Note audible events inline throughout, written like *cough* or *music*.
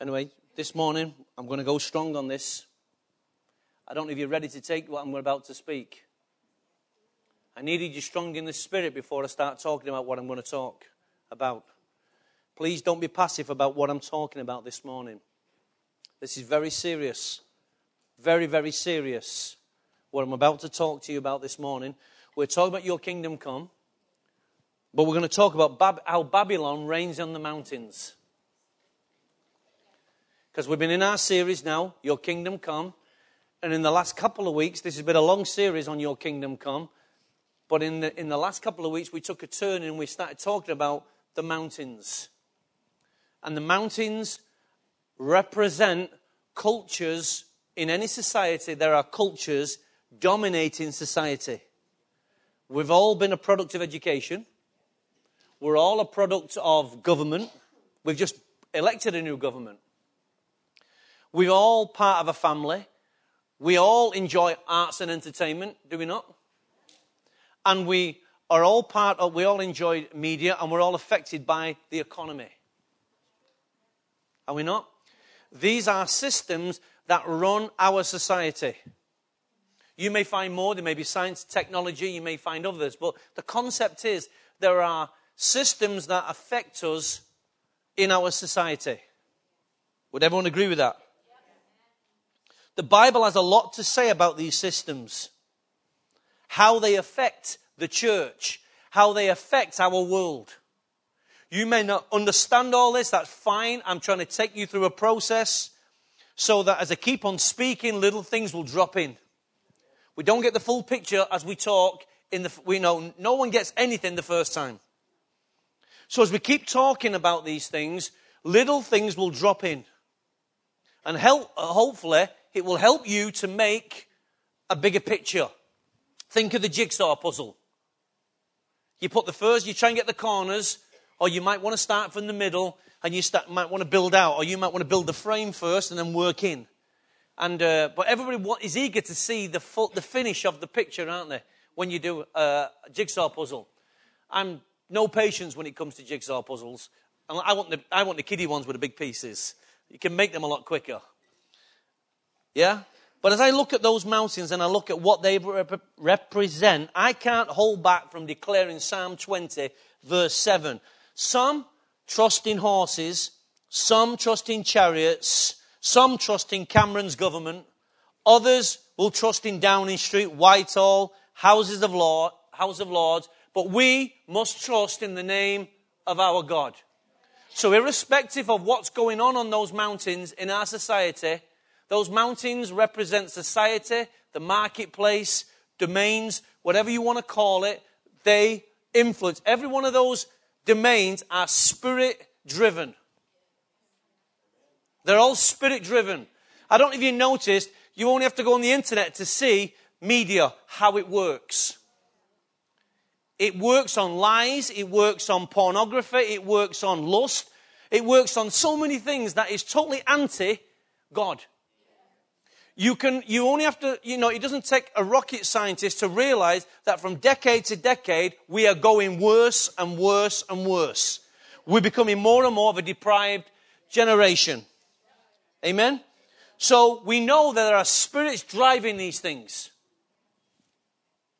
Anyway, this morning I'm going to go strong on this. I don't know if you're ready to take what I'm about to speak. I needed you strong in the spirit before I start talking about what I'm going to talk about. Please don't be passive about what I'm talking about this morning. This is very serious. Very, very serious. What I'm about to talk to you about this morning. We're talking about your kingdom come, but we're going to talk about Bab- how Babylon reigns on the mountains. Because we've been in our series now, Your Kingdom Come. And in the last couple of weeks, this has been a long series on Your Kingdom Come. But in the, in the last couple of weeks, we took a turn and we started talking about the mountains. And the mountains represent cultures in any society. There are cultures dominating society. We've all been a product of education. We're all a product of government. We've just elected a new government. We're all part of a family. We all enjoy arts and entertainment, do we not? And we are all part of, we all enjoy media and we're all affected by the economy. Are we not? These are systems that run our society. You may find more, there may be science, technology, you may find others, but the concept is there are systems that affect us in our society. Would everyone agree with that? The Bible has a lot to say about these systems, how they affect the church, how they affect our world. You may not understand all this, that's fine. I'm trying to take you through a process so that as I keep on speaking, little things will drop in. We don't get the full picture as we talk in the, we know no one gets anything the first time. So as we keep talking about these things, little things will drop in. And help, hopefully it will help you to make a bigger picture. Think of the jigsaw puzzle. You put the first, you try and get the corners, or you might want to start from the middle and you start, might want to build out, or you might want to build the frame first and then work in. And, uh, but everybody is eager to see the, full, the finish of the picture, aren't they? When you do a jigsaw puzzle. I'm no patience when it comes to jigsaw puzzles. I want the, I want the kiddie ones with the big pieces. You can make them a lot quicker. Yeah? But as I look at those mountains and I look at what they rep- represent, I can't hold back from declaring Psalm 20, verse 7. Some trust in horses, some trust in chariots, some trust in Cameron's government, others will trust in Downing Street, Whitehall, Houses of Law, House of Lords, but we must trust in the name of our God. So irrespective of what's going on on those mountains in our society, those mountains represent society, the marketplace, domains, whatever you want to call it. They influence. Every one of those domains are spirit driven. They're all spirit driven. I don't know if you noticed, you only have to go on the internet to see media, how it works. It works on lies, it works on pornography, it works on lust, it works on so many things that is totally anti God. You can, you only have to, you know, it doesn't take a rocket scientist to realize that from decade to decade, we are going worse and worse and worse. We're becoming more and more of a deprived generation. Amen? So we know that there are spirits driving these things.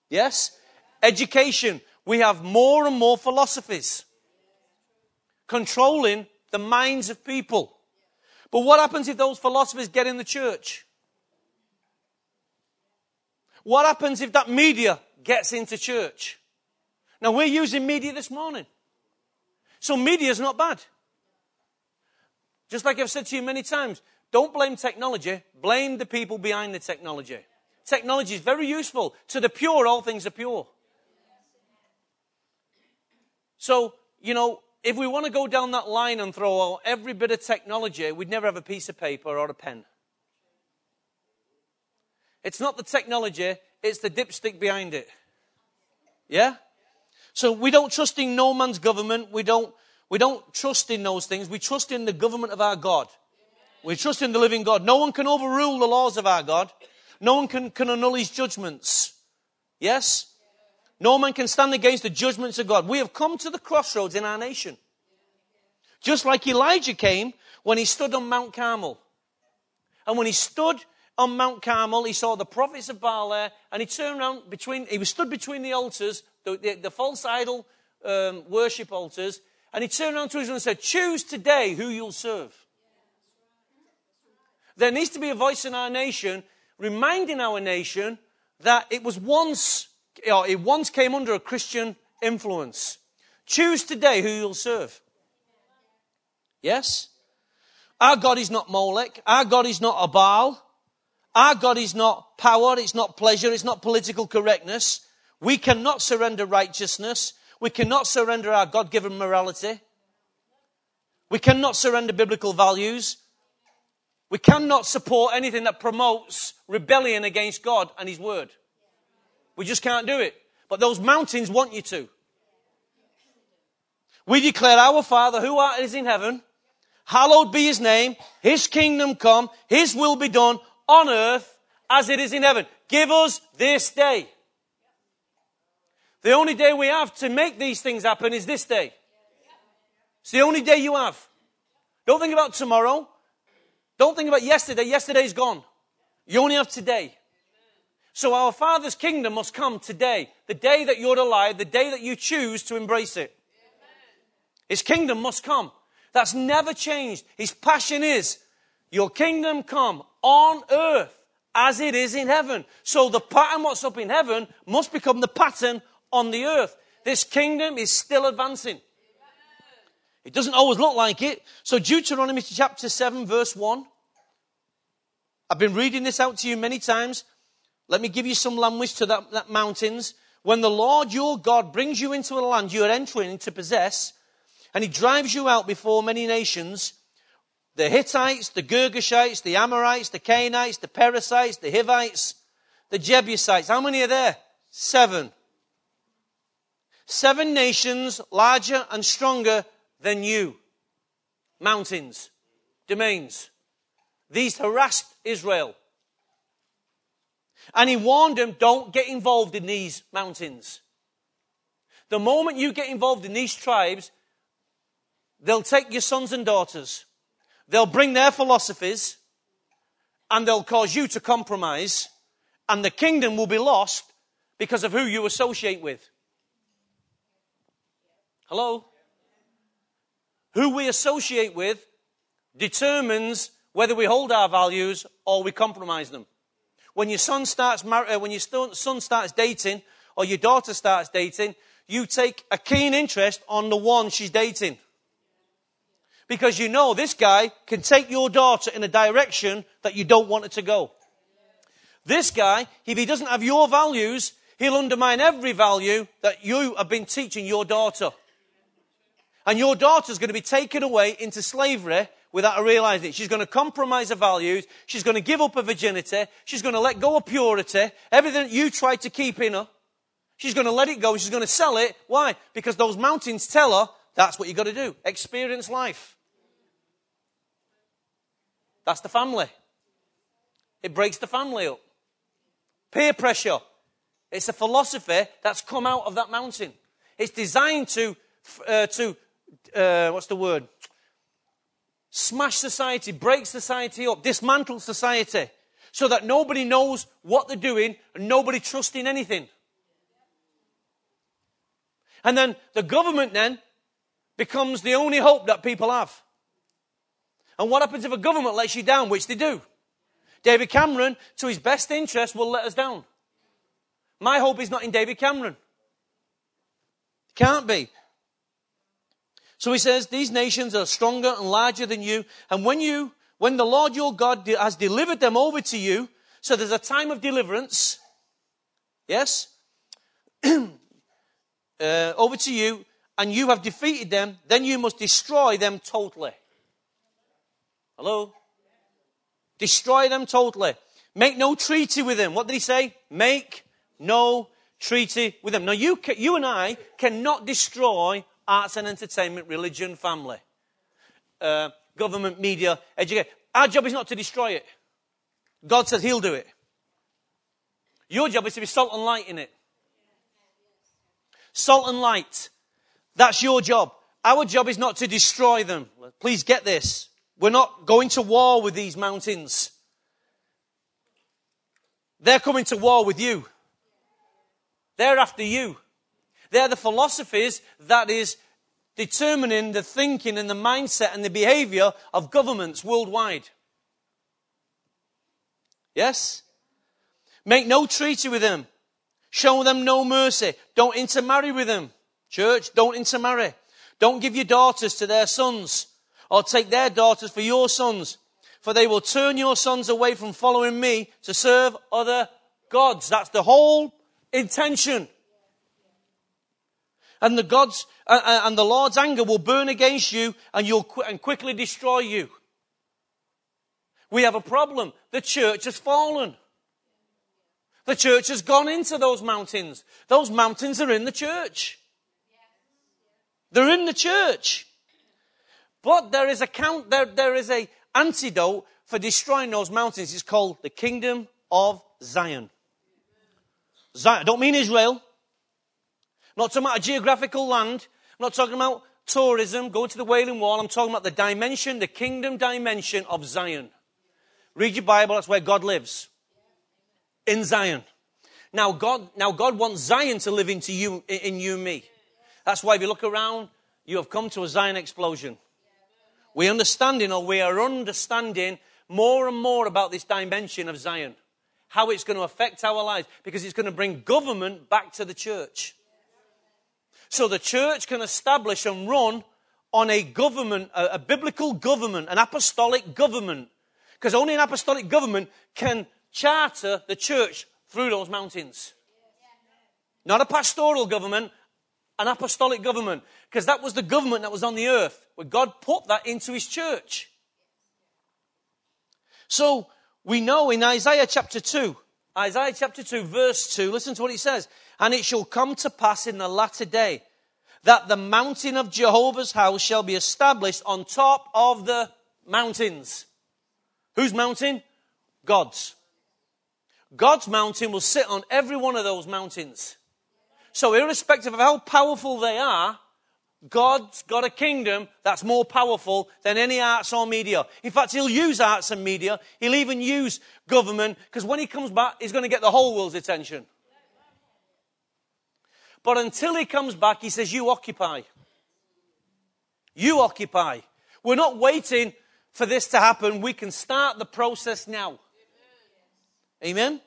Yes? Education. We have more and more philosophies controlling the minds of people. But what happens if those philosophies get in the church? What happens if that media gets into church? Now we're using media this morning. So media is not bad. Just like I've said to you many times, don't blame technology, blame the people behind the technology. Technology is very useful. To the pure, all things are pure. So, you know, if we want to go down that line and throw out every bit of technology, we'd never have a piece of paper or a pen. It's not the technology, it's the dipstick behind it. Yeah? So we don't trust in no man's government. We don't, we don't trust in those things. We trust in the government of our God. We trust in the living God. No one can overrule the laws of our God. No one can, can annul his judgments. Yes? No man can stand against the judgments of God. We have come to the crossroads in our nation. Just like Elijah came when he stood on Mount Carmel. And when he stood on Mount Carmel, he saw the prophets of Baal there, and he turned around between, he was stood between the altars, the, the, the false idol um, worship altars, and he turned around to Israel and said, Choose today who you'll serve. There needs to be a voice in our nation reminding our nation that it was once, it once came under a Christian influence. Choose today who you'll serve. Yes? Our God is not Molech. Our God is not a Baal. Our God is not power. It's not pleasure. It's not political correctness. We cannot surrender righteousness. We cannot surrender our God given morality. We cannot surrender biblical values. We cannot support anything that promotes rebellion against God and His Word. We just can't do it. But those mountains want you to. We declare, Our Father who art is in heaven, hallowed be His name, His kingdom come, His will be done on earth as it is in heaven. Give us this day. The only day we have to make these things happen is this day. It's the only day you have. Don't think about tomorrow. Don't think about yesterday. Yesterday's gone. You only have today. So our Father's kingdom must come today. The day that you're alive, the day that you choose to embrace it. His kingdom must come. That's never changed. His passion is, your kingdom come on earth as it is in heaven. So the pattern what's up in heaven must become the pattern on the earth. This kingdom is still advancing. It doesn't always look like it. So Deuteronomy chapter 7 verse 1. I've been reading this out to you many times. Let me give you some language to that, that mountains. When the Lord your God brings you into a land you are entering to possess, and he drives you out before many nations, the Hittites, the Girgashites, the Amorites, the Canaanites, the Perizzites, the Hivites, the Jebusites. How many are there? Seven. Seven nations larger and stronger than you. Mountains, domains. These harassed Israel. And he warned them, don't get involved in these mountains. The moment you get involved in these tribes, they'll take your sons and daughters, they'll bring their philosophies, and they'll cause you to compromise, and the kingdom will be lost because of who you associate with. Hello? Who we associate with determines whether we hold our values or we compromise them. When your son starts mar- uh, when your son starts dating or your daughter starts dating, you take a keen interest on the one she's dating. Because you know this guy can take your daughter in a direction that you don't want her to go. This guy, if he doesn't have your values, he'll undermine every value that you have been teaching your daughter. And your daughter's going to be taken away into slavery without her realizing it. She's going to compromise her values. She's going to give up her virginity. She's going to let go of purity. Everything that you tried to keep in her. She's going to let it go. She's going to sell it. Why? Because those mountains tell her that's what you've got to do. Experience life. That's the family. It breaks the family up. Peer pressure. It's a philosophy that's come out of that mountain. It's designed to, uh, to uh, what's the word? Smash society, break society up, dismantle society so that nobody knows what they're doing and nobody trusts in anything. And then the government then becomes the only hope that people have. And what happens if a government lets you down, which they do? David Cameron, to his best interest, will let us down. My hope is not in David Cameron. Can't be. So he says, these nations are stronger and larger than you. And when you, when the Lord your God has delivered them over to you, so there's a time of deliverance, yes, *clears throat* uh, over to you, and you have defeated them, then you must destroy them totally. Hello? Destroy them totally. Make no treaty with them. What did he say? Make no treaty with them. Now you, you and I cannot destroy arts and entertainment, religion, family, uh, government, media, education. Our job is not to destroy it. God says He'll do it. Your job is to be salt and light in it. Salt and light. That's your job. Our job is not to destroy them. Please get this. We're not going to war with these mountains. They're coming to war with you. They're after you. They're the philosophies that is determining the thinking and the mindset and the behavior of governments worldwide. Yes? Make no treaty with them. Show them no mercy. Don't intermarry with them. Church, don't intermarry. Don't give your daughters to their sons or take their daughters for your sons, for they will turn your sons away from following me to serve other gods. That's the whole intention. And the gods uh, uh, and the Lord's anger will burn against you and you'll qu- and quickly destroy you. We have a problem. The church has fallen. The church has gone into those mountains. Those mountains are in the church. They're in the church. But there is a count, there, there is a antidote for destroying those mountains. It's called the kingdom of Zion. Zion. I don't mean Israel. I'm not talking about a geographical land. I'm not talking about tourism, going to the Wailing Wall. I'm talking about the dimension, the kingdom dimension of Zion. Read your Bible, that's where God lives. In Zion. Now God, now God wants Zion to live into you, in you and me. That's why if you look around, you have come to a Zion explosion. We're understanding or we are understanding more and more about this dimension of Zion. How it's going to affect our lives because it's going to bring government back to the church. So the church can establish and run on a government, a, a biblical government, an apostolic government. Because only an apostolic government can charter the church through those mountains. Not a pastoral government, an apostolic government, because that was the government that was on the earth, where God put that into his church. So we know in Isaiah chapter 2, Isaiah chapter 2, verse 2, listen to what he says. And it shall come to pass in the latter day that the mountain of Jehovah's house shall be established on top of the mountains. Whose mountain? God's. God's mountain will sit on every one of those mountains. So, irrespective of how powerful they are, God's got a kingdom that's more powerful than any arts or media. In fact, he'll use arts and media. He'll even use government because when he comes back, he's going to get the whole world's attention. But until he comes back, he says, You occupy. You occupy. We're not waiting for this to happen. We can start the process now. Amen?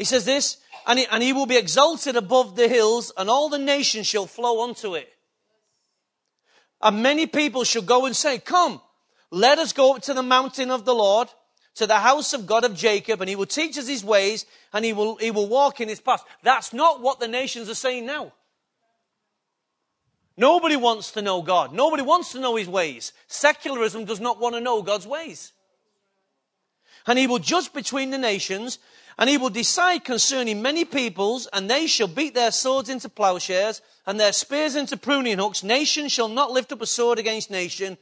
He says this, and he, and he will be exalted above the hills, and all the nations shall flow unto it. And many people shall go and say, Come, let us go up to the mountain of the Lord, to the house of God of Jacob, and he will teach us his ways, and he will, he will walk in his paths. That's not what the nations are saying now. Nobody wants to know God. Nobody wants to know his ways. Secularism does not want to know God's ways. And he will judge between the nations and he will decide concerning many peoples, and they shall beat their swords into plowshares, and their spears into pruning hooks. Nation shall not lift up a sword against nation,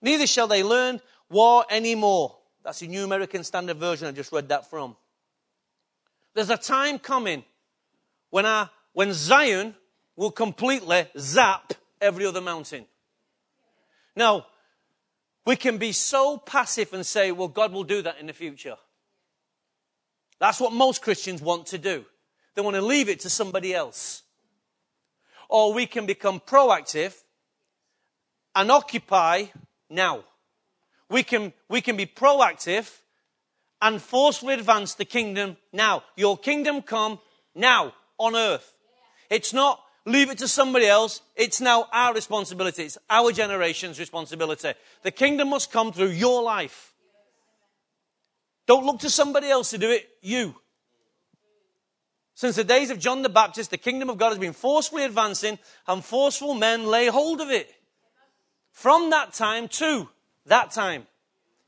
neither shall they learn war any more. That's the New American Standard Version I just read that from. There's a time coming when, our, when Zion will completely zap every other mountain. Now, we can be so passive and say, well, God will do that in the future. That's what most Christians want to do. They want to leave it to somebody else. Or we can become proactive and occupy now. We can, we can be proactive and forcefully advance the kingdom now. Your kingdom come now on earth. It's not leave it to somebody else. It's now our responsibility. It's our generation's responsibility. The kingdom must come through your life. Don't look to somebody else to do it, you. Since the days of John the Baptist, the kingdom of God has been forcefully advancing and forceful men lay hold of it. From that time to that time,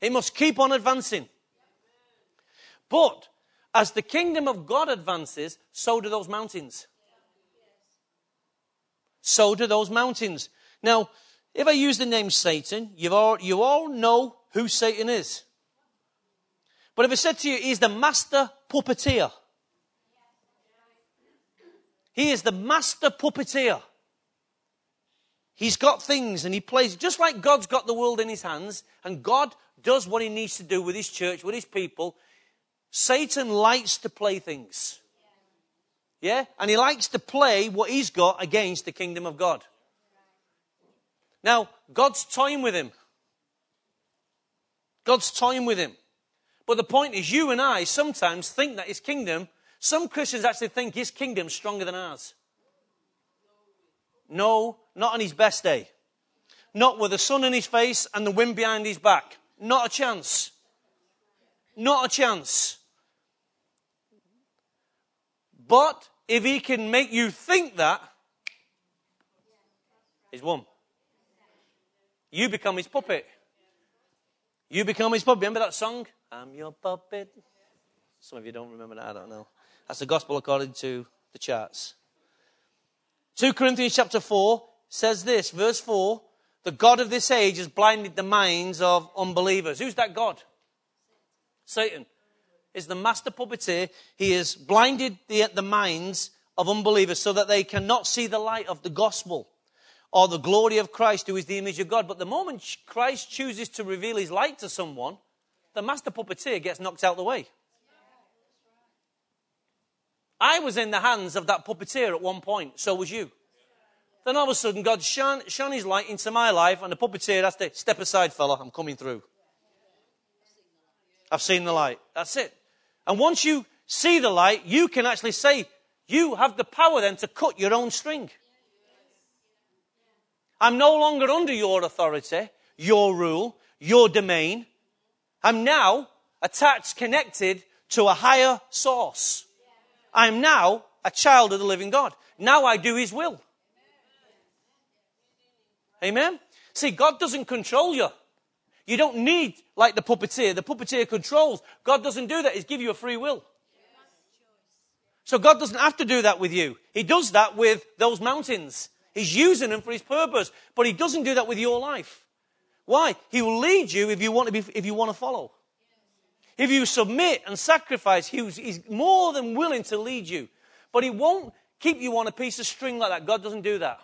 it must keep on advancing. But as the kingdom of God advances, so do those mountains. So do those mountains. Now, if I use the name Satan, all, you all know who Satan is. But if I said to you, he's the master puppeteer. He is the master puppeteer. he's got things and he plays, just like God's got the world in his hands, and God does what he needs to do with his church, with his people. Satan likes to play things. Yeah? And he likes to play what he's got against the kingdom of God. Now, God's toying with him. God's toying with him. But the point is, you and I sometimes think that his kingdom, some Christians actually think his kingdom's stronger than ours. No, not on his best day. Not with the sun in his face and the wind behind his back. Not a chance. Not a chance. But if he can make you think that, he's won. You become his puppet. You become his puppet. Remember that song? I'm your puppet. Some of you don't remember that. I don't know. That's the gospel according to the charts. 2 Corinthians chapter 4 says this, verse 4 The God of this age has blinded the minds of unbelievers. Who's that God? Satan is the master puppeteer. He has blinded the, the minds of unbelievers so that they cannot see the light of the gospel or the glory of Christ, who is the image of God. But the moment Christ chooses to reveal his light to someone, the master puppeteer gets knocked out the way. I was in the hands of that puppeteer at one point, so was you. Then all of a sudden, God shone, shone his light into my life, and the puppeteer has to step aside, fella, I'm coming through. I've seen the light. That's it. And once you see the light, you can actually say, you have the power then to cut your own string. I'm no longer under your authority, your rule, your domain. I'm now attached, connected to a higher source. I'm now a child of the living God. Now I do His will. Amen? See, God doesn't control you. You don't need, like the puppeteer, the puppeteer controls. God doesn't do that. He's give you a free will. So God doesn't have to do that with you. He does that with those mountains. He's using them for his purpose, but he doesn't do that with your life. Why? He will lead you if you want to be, if you want to follow. If you submit and sacrifice, he's more than willing to lead you. But he won't keep you on a piece of string like that. God doesn't do that.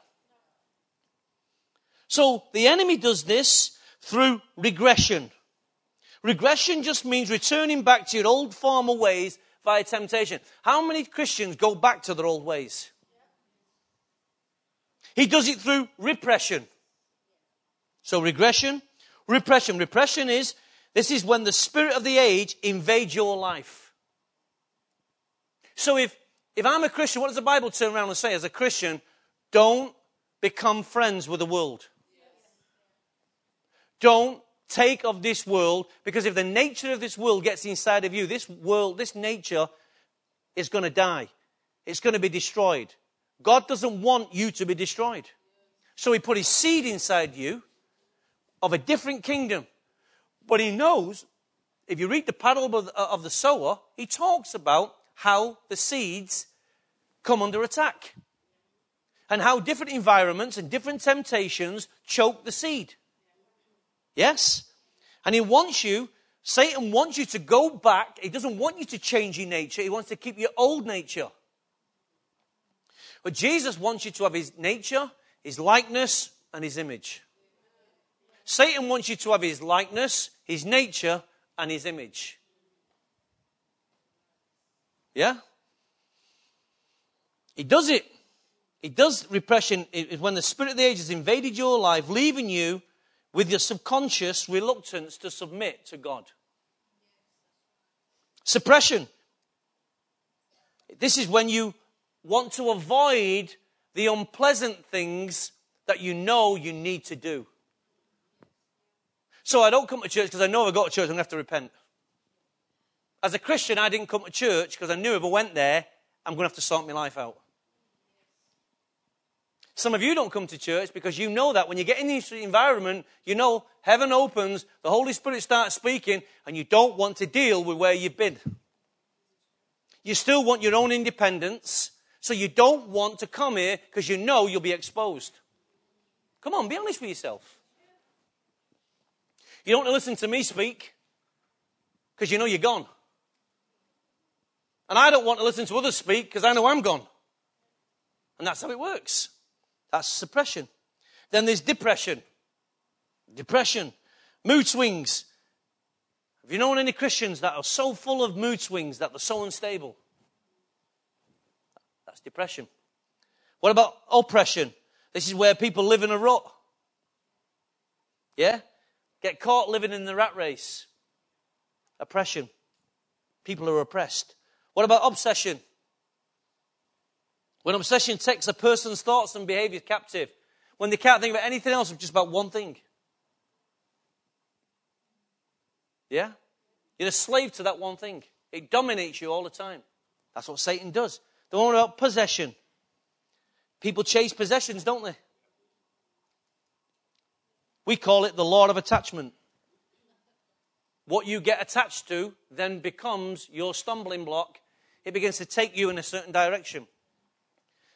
So the enemy does this through regression. Regression just means returning back to your old former ways via temptation. How many Christians go back to their old ways? He does it through repression. So regression, repression. Repression is, this is when the spirit of the age invades your life. So if, if I'm a Christian, what does the Bible turn around and say as a Christian? Don't become friends with the world. Don't take of this world because if the nature of this world gets inside of you, this world, this nature is going to die. It's going to be destroyed. God doesn't want you to be destroyed. So he put his seed inside you of a different kingdom. But he knows, if you read the parable of, uh, of the sower, he talks about how the seeds come under attack and how different environments and different temptations choke the seed. Yes? And he wants you, Satan wants you to go back. He doesn't want you to change your nature. He wants to keep your old nature. But Jesus wants you to have his nature, his likeness, and his image. Satan wants you to have his likeness, his nature, and his image. Yeah? He does it. He does repression when the spirit of the age has invaded your life, leaving you with your subconscious reluctance to submit to God. Suppression. This is when you want to avoid the unpleasant things that you know you need to do. So I don't come to church because I know I go to church, I'm going to have to repent. As a Christian, I didn't come to church because I knew if I went there, I'm going to have to sort my life out. Some of you don't come to church because you know that when you get in this environment, you know heaven opens, the Holy Spirit starts speaking, and you don't want to deal with where you've been. You still want your own independence, so you don't want to come here because you know you'll be exposed. Come on, be honest with yourself. You don't listen to me speak because you know you're gone. And I don't want to listen to others speak because I know I'm gone. And that's how it works. That's suppression. Then there's depression. Depression. Mood swings. Have you known any Christians that are so full of mood swings that they're so unstable? That's depression. What about oppression? This is where people live in a rut. Yeah? Get caught living in the rat race. Oppression. People are oppressed. What about obsession? When obsession takes a person's thoughts and behavior captive, when they can't think about anything else, but just about one thing. Yeah? You're a slave to that one thing. It dominates you all the time. That's what Satan does. The one about possession. People chase possessions, don't they? We call it the law of attachment. What you get attached to then becomes your stumbling block. It begins to take you in a certain direction.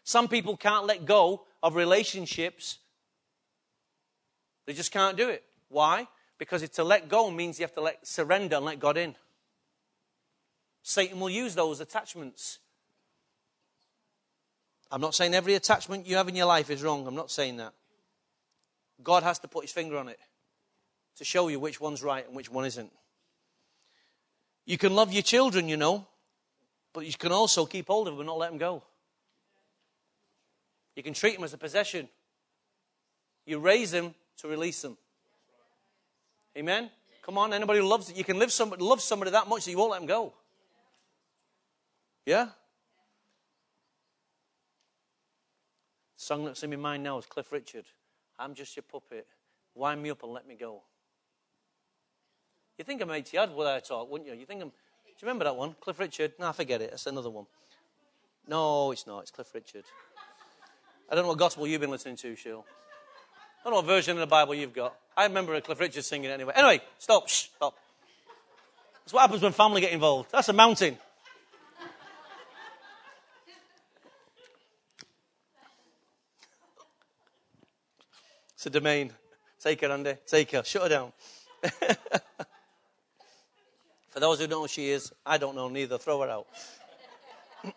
Some people can't let go of relationships. They just can't do it. Why? Because to let go means you have to let surrender and let God in. Satan will use those attachments. I'm not saying every attachment you have in your life is wrong. I'm not saying that. God has to put his finger on it to show you which one's right and which one isn't. You can love your children, you know, but you can also keep hold of them and not let them go. You can treat them as a possession. You raise them to release them. Amen? Come on, anybody who loves it, you can live somebody, love somebody that much that you won't let them go. Yeah? The song that's in my mind now is Cliff Richard. I'm just your puppet. Wind me up and let me go. You think I'm 80 odd when I talk, wouldn't you? You think I'm. Do you remember that one? Cliff Richard? No, forget it. That's another one. No, it's not. It's Cliff Richard. I don't know what gospel you've been listening to, Sheil. I don't know what version of the Bible you've got. I remember Cliff Richard singing it anyway. Anyway, stop. Shh, stop. That's what happens when family get involved. That's a mountain. A domain. Take her, Andy. Take her. Shut her down. *laughs* For those who know who she is, I don't know neither. Throw her out. *clears throat*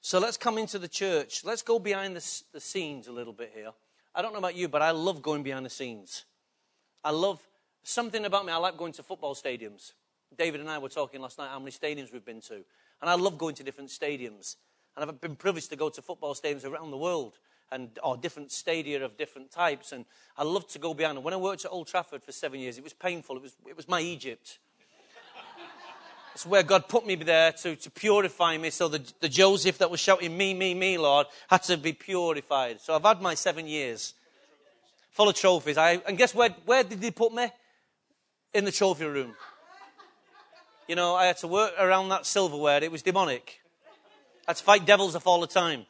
so let's come into the church. Let's go behind the, the scenes a little bit here. I don't know about you, but I love going behind the scenes. I love something about me. I like going to football stadiums. David and I were talking last night how many stadiums we've been to. And I love going to different stadiums. And I've been privileged to go to football stadiums around the world and or different stadia of different types. And I love to go behind. And when I worked at Old Trafford for seven years, it was painful. It was, it was my Egypt. It's where God put me there to, to purify me. So the, the Joseph that was shouting, Me, me, me, Lord, had to be purified. So I've had my seven years full of trophies. I, and guess where, where did they put me? In the trophy room. You know, I had to work around that silverware. It was demonic. I had to fight devils off all the time.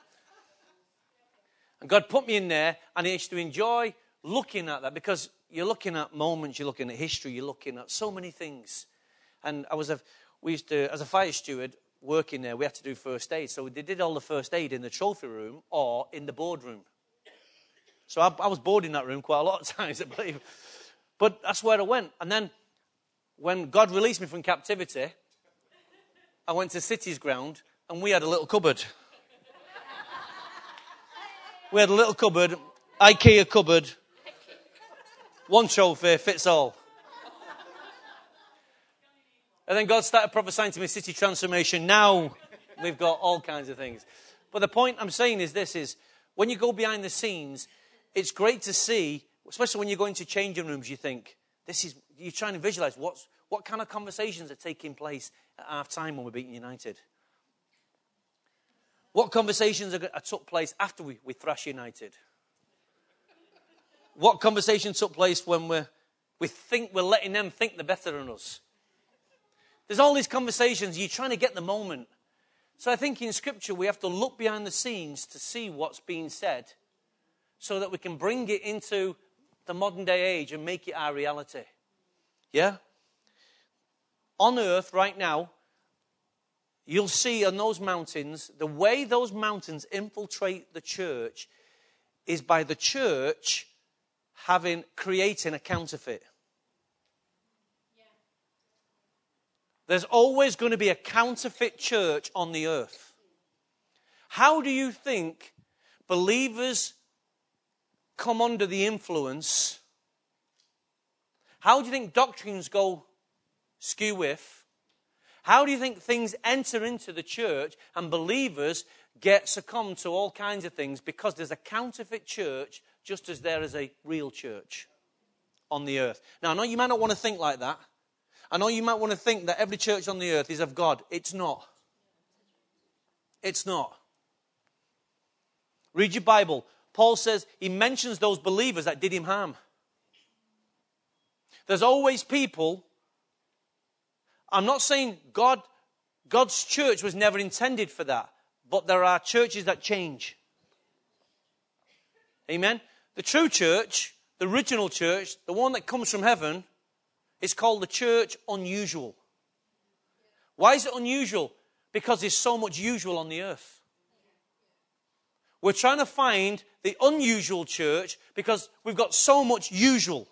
And God put me in there, and I used to enjoy looking at that because you're looking at moments, you're looking at history, you're looking at so many things. And I was a, we used to, as a fire steward, working there, we had to do first aid. So they did all the first aid in the trophy room or in the boardroom. So I, I was bored in that room quite a lot of *laughs* times, I believe. But that's where I went. And then when God released me from captivity, I went to City's ground and we had a little cupboard. We had a little cupboard, IKEA cupboard. One trophy fits all. And then God started prophesying to me city transformation. Now we've got all kinds of things. But the point I'm saying is this is when you go behind the scenes, it's great to see, especially when you go into changing rooms, you think, this is you're trying to visualize what's what kind of conversations are taking place at half time when we're beating United. What conversations are, are took place after we, we thrash United? What conversations took place when we we think we're letting them think they're better than us? There's all these conversations, you're trying to get the moment. So I think in Scripture we have to look behind the scenes to see what's being said so that we can bring it into the modern day age and make it our reality. Yeah? On earth right now, you'll see on those mountains, the way those mountains infiltrate the church is by the church having creating a counterfeit. There's always going to be a counterfeit church on the earth. How do you think believers come under the influence, how do you think doctrines go skew with? How do you think things enter into the church and believers get succumbed to all kinds of things because there's a counterfeit church just as there is a real church on the earth? Now, I know you might not want to think like that. I know you might want to think that every church on the earth is of God. It's not. It's not. Read your Bible. Paul says he mentions those believers that did him harm. There's always people. I'm not saying God, God's church was never intended for that, but there are churches that change. Amen. The true church, the original church, the one that comes from heaven, is called the church unusual. Why is it unusual? Because there's so much usual on the earth. We're trying to find the unusual church because we've got so much usual.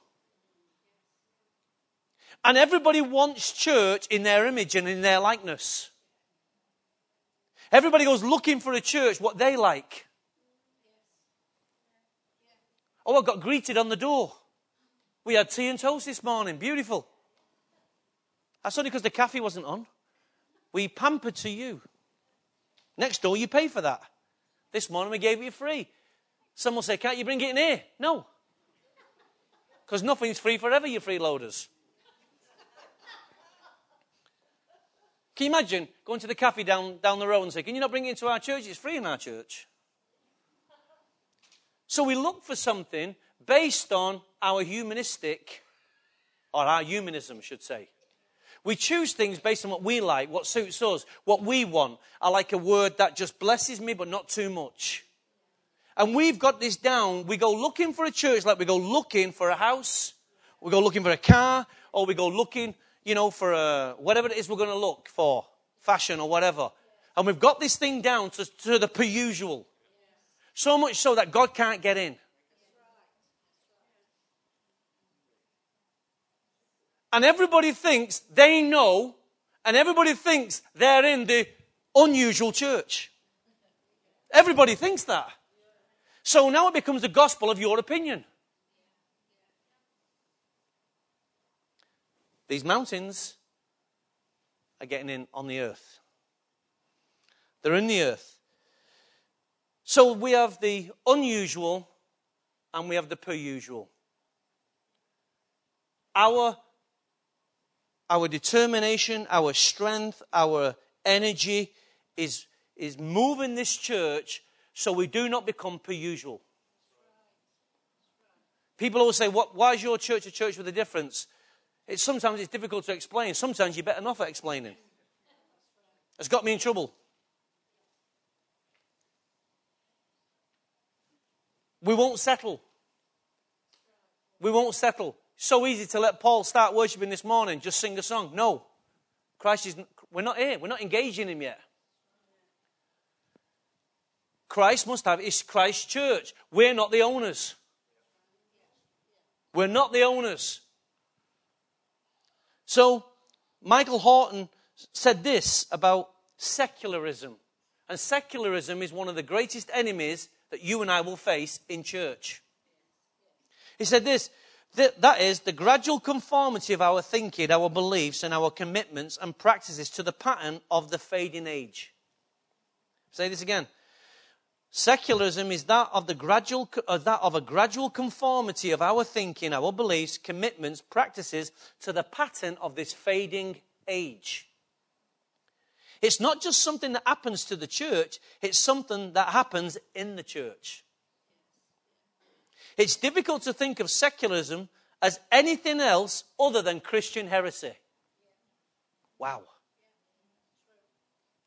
And everybody wants church in their image and in their likeness. Everybody goes looking for a church what they like. Oh, I got greeted on the door. We had tea and toast this morning. Beautiful. That's only because the cafe wasn't on. We pampered to you. Next door, you pay for that. This morning we gave it you free. Some will say, Can't you bring it in here? No. Because nothing's free forever, you freeloaders. Can you imagine going to the cafe down, down the road and say, Can you not bring it into our church? It's free in our church. So we look for something based on our humanistic, or our humanism, should say. We choose things based on what we like, what suits us, what we want. I like a word that just blesses me, but not too much. And we've got this down. We go looking for a church like we go looking for a house, we go looking for a car, or we go looking, you know, for a, whatever it is we're going to look for, fashion or whatever. And we've got this thing down to, to the per usual. So much so that God can't get in. and everybody thinks they know, and everybody thinks they're in the unusual church. Everybody thinks that. So now it becomes the gospel of your opinion. These mountains are getting in on the earth. They're in the earth. So we have the unusual and we have the per usual. Our our determination, our strength, our energy is, is moving this church so we do not become per usual. People always say, what, why is your church a church with a difference? It's, sometimes it's difficult to explain. Sometimes you're better not at explaining. It's got me in trouble. We won't settle. We won't settle. So easy to let Paul start worshiping this morning, just sing a song. No. Christ is, we're not here. We're not engaging him yet. Christ must have his Christ church. We're not the owners. We're not the owners. So, Michael Horton said this about secularism. And secularism is one of the greatest enemies that you and I will face in church. He said this that is the gradual conformity of our thinking, our beliefs, and our commitments and practices to the pattern of the fading age. Say this again. Secularism is that of the gradual, uh, that of a gradual conformity of our thinking, our beliefs, commitments, practices to the pattern of this fading age. It's not just something that happens to the church, it's something that happens in the church. It's difficult to think of secularism as anything else other than Christian heresy. Wow.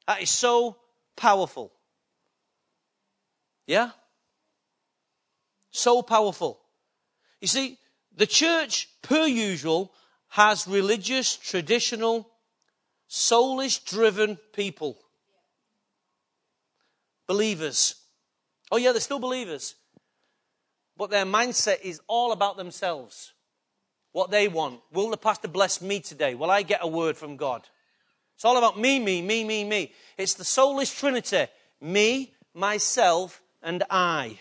That is so powerful. Yeah? So powerful. You see, the church, per usual, has religious, traditional, soulish driven people. Believers. Oh, yeah, they're still believers but their mindset is all about themselves. What they want. Will the pastor bless me today? Will I get a word from God? It's all about me, me, me, me, me. It's the soulless trinity. Me, myself, and I.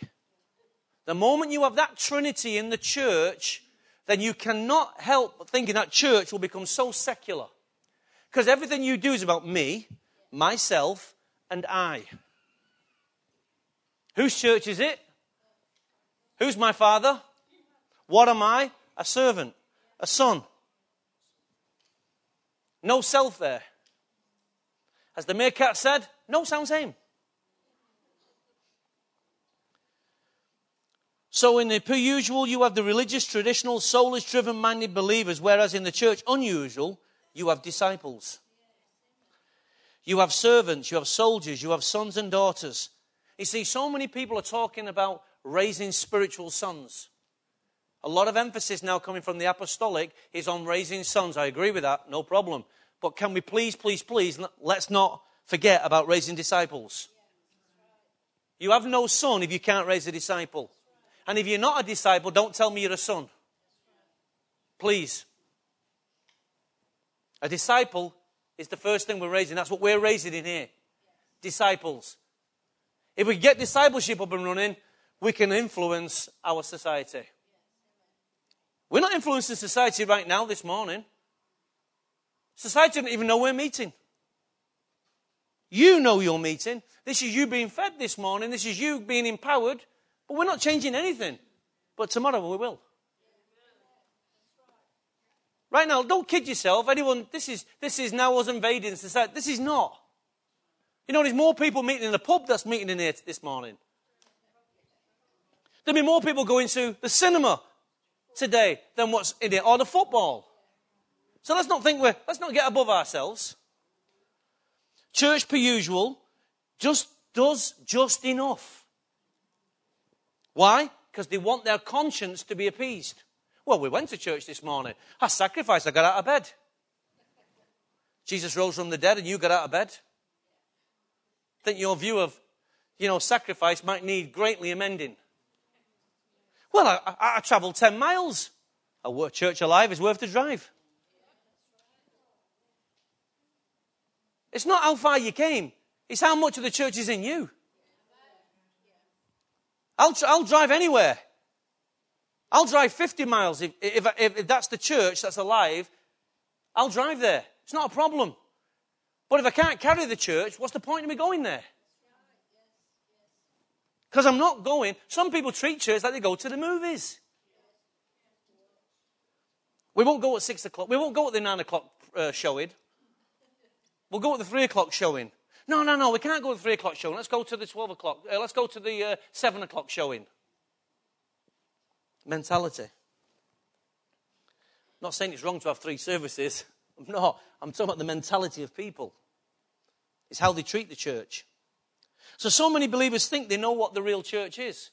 The moment you have that trinity in the church, then you cannot help thinking that church will become so secular. Because everything you do is about me, myself, and I. Whose church is it? Who's my father? What am I? A servant, a son. No self there. As the Meerkat said, no sound same. So in the usual, you have the religious, traditional, soulish driven minded believers, whereas in the church, unusual, you have disciples. You have servants, you have soldiers, you have sons and daughters. You see, so many people are talking about raising spiritual sons. A lot of emphasis now coming from the apostolic is on raising sons. I agree with that, no problem. But can we please, please, please, let's not forget about raising disciples. You have no son if you can't raise a disciple. And if you're not a disciple, don't tell me you're a son. Please. A disciple is the first thing we're raising. That's what we're raising in here. Disciples. If we get discipleship up and running, we can influence our society. We're not influencing society right now this morning. Society doesn't even know we're meeting. You know you're meeting. This is you being fed this morning. This is you being empowered. But we're not changing anything. But tomorrow we will. Right now, don't kid yourself. Anyone, this is, this is now us invading society. This is not. You know, there's more people meeting in the pub that's meeting in here this morning. There'll be more people going to the cinema today than what's in it, or the football. So let's not think we're, let's not get above ourselves. Church per usual just does just enough. Why? Because they want their conscience to be appeased. Well, we went to church this morning. I sacrificed, I got out of bed. Jesus rose from the dead and you got out of bed. I think your view of, you know, sacrifice might need greatly amending. Well, I, I, I traveled 10 miles. A church alive is worth the drive. It's not how far you came, it's how much of the church is in you. I'll, I'll drive anywhere. I'll drive 50 miles. If, if, if, that's the church that's alive, I'll drive there. It's not a problem. But if I can't carry the church, what's the point of me going there? Because I'm not going. Some people treat church like they go to the movies. We won't go at six o'clock. We won't go at the nine o'clock uh, showing. We'll go at the three o'clock showing. No, no, no, we can't go to the three o'clock showing. Let's go to the 12 o'clock. Uh, let's go to the uh, seven o'clock showing. Mentality. I'm not saying it's wrong to have three services. *laughs* I'm not. I'm talking about the mentality of people. It's how they treat the church. So, so many believers think they know what the real church is.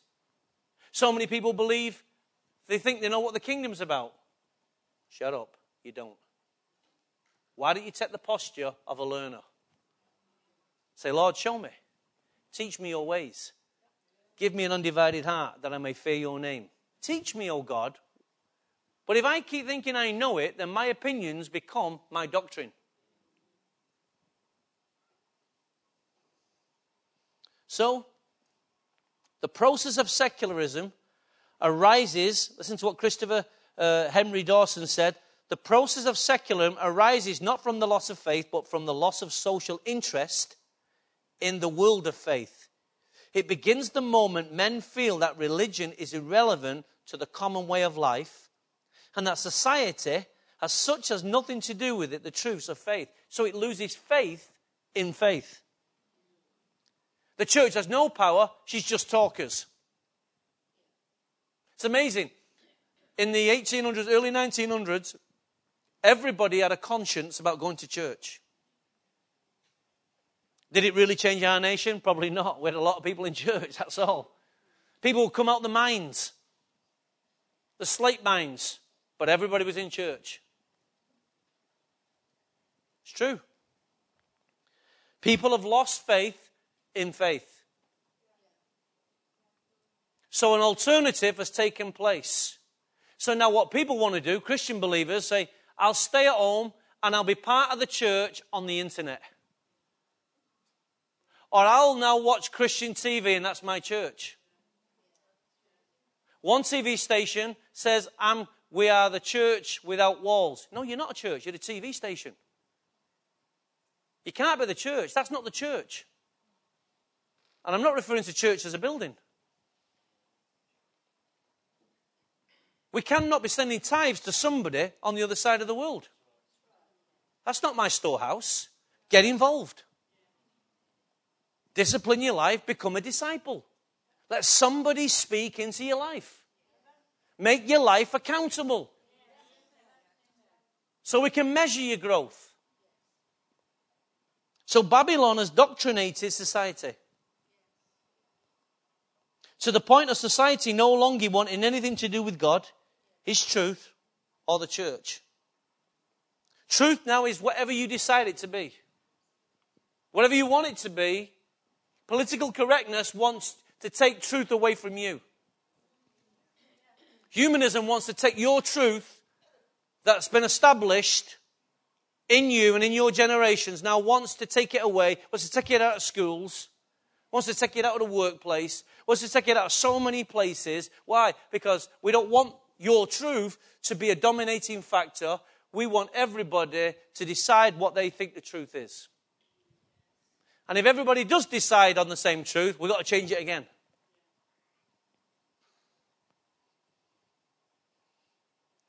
So many people believe they think they know what the kingdom's about. Shut up. You don't. Why don't you take the posture of a learner? Say, Lord, show me. Teach me your ways. Give me an undivided heart that I may fear your name. Teach me, O God. But if I keep thinking I know it, then my opinions become my doctrine. So, the process of secularism arises, listen to what Christopher uh, Henry Dawson said, the process of secularism arises not from the loss of faith, but from the loss of social interest in the world of faith. It begins the moment men feel that religion is irrelevant to the common way of life and that society as such has nothing to do with it, the truths of faith. So it loses faith in faith. The church has no power, she's just talkers. It's amazing. In the 1800s, early 1900s, everybody had a conscience about going to church. Did it really change our nation? Probably not. We had a lot of people in church, that's all. People would come out the mines, the slate mines, but everybody was in church. It's true. People have lost faith in faith. So an alternative has taken place. So now what people want to do, Christian believers say, I'll stay at home and I'll be part of the church on the internet. Or I'll now watch Christian TV and that's my church. One TV station says, I'm, we are the church without walls. No, you're not a church, you're a TV station. You can't be the church. That's not the church. And I'm not referring to church as a building. We cannot be sending tithes to somebody on the other side of the world. That's not my storehouse. Get involved. Discipline your life, become a disciple. Let somebody speak into your life. Make your life accountable. So we can measure your growth. So Babylon has doctrinated society. To the point of society no longer wanting anything to do with God, His truth, or the church. Truth now is whatever you decide it to be. Whatever you want it to be, political correctness wants to take truth away from you. Humanism wants to take your truth that's been established in you and in your generations, now wants to take it away, wants to take it out of schools, wants to take it out of the workplace, wants to take it out of so many places. Why? Because we don't want your truth to be a dominating factor. We want everybody to decide what they think the truth is. And if everybody does decide on the same truth, we've got to change it again.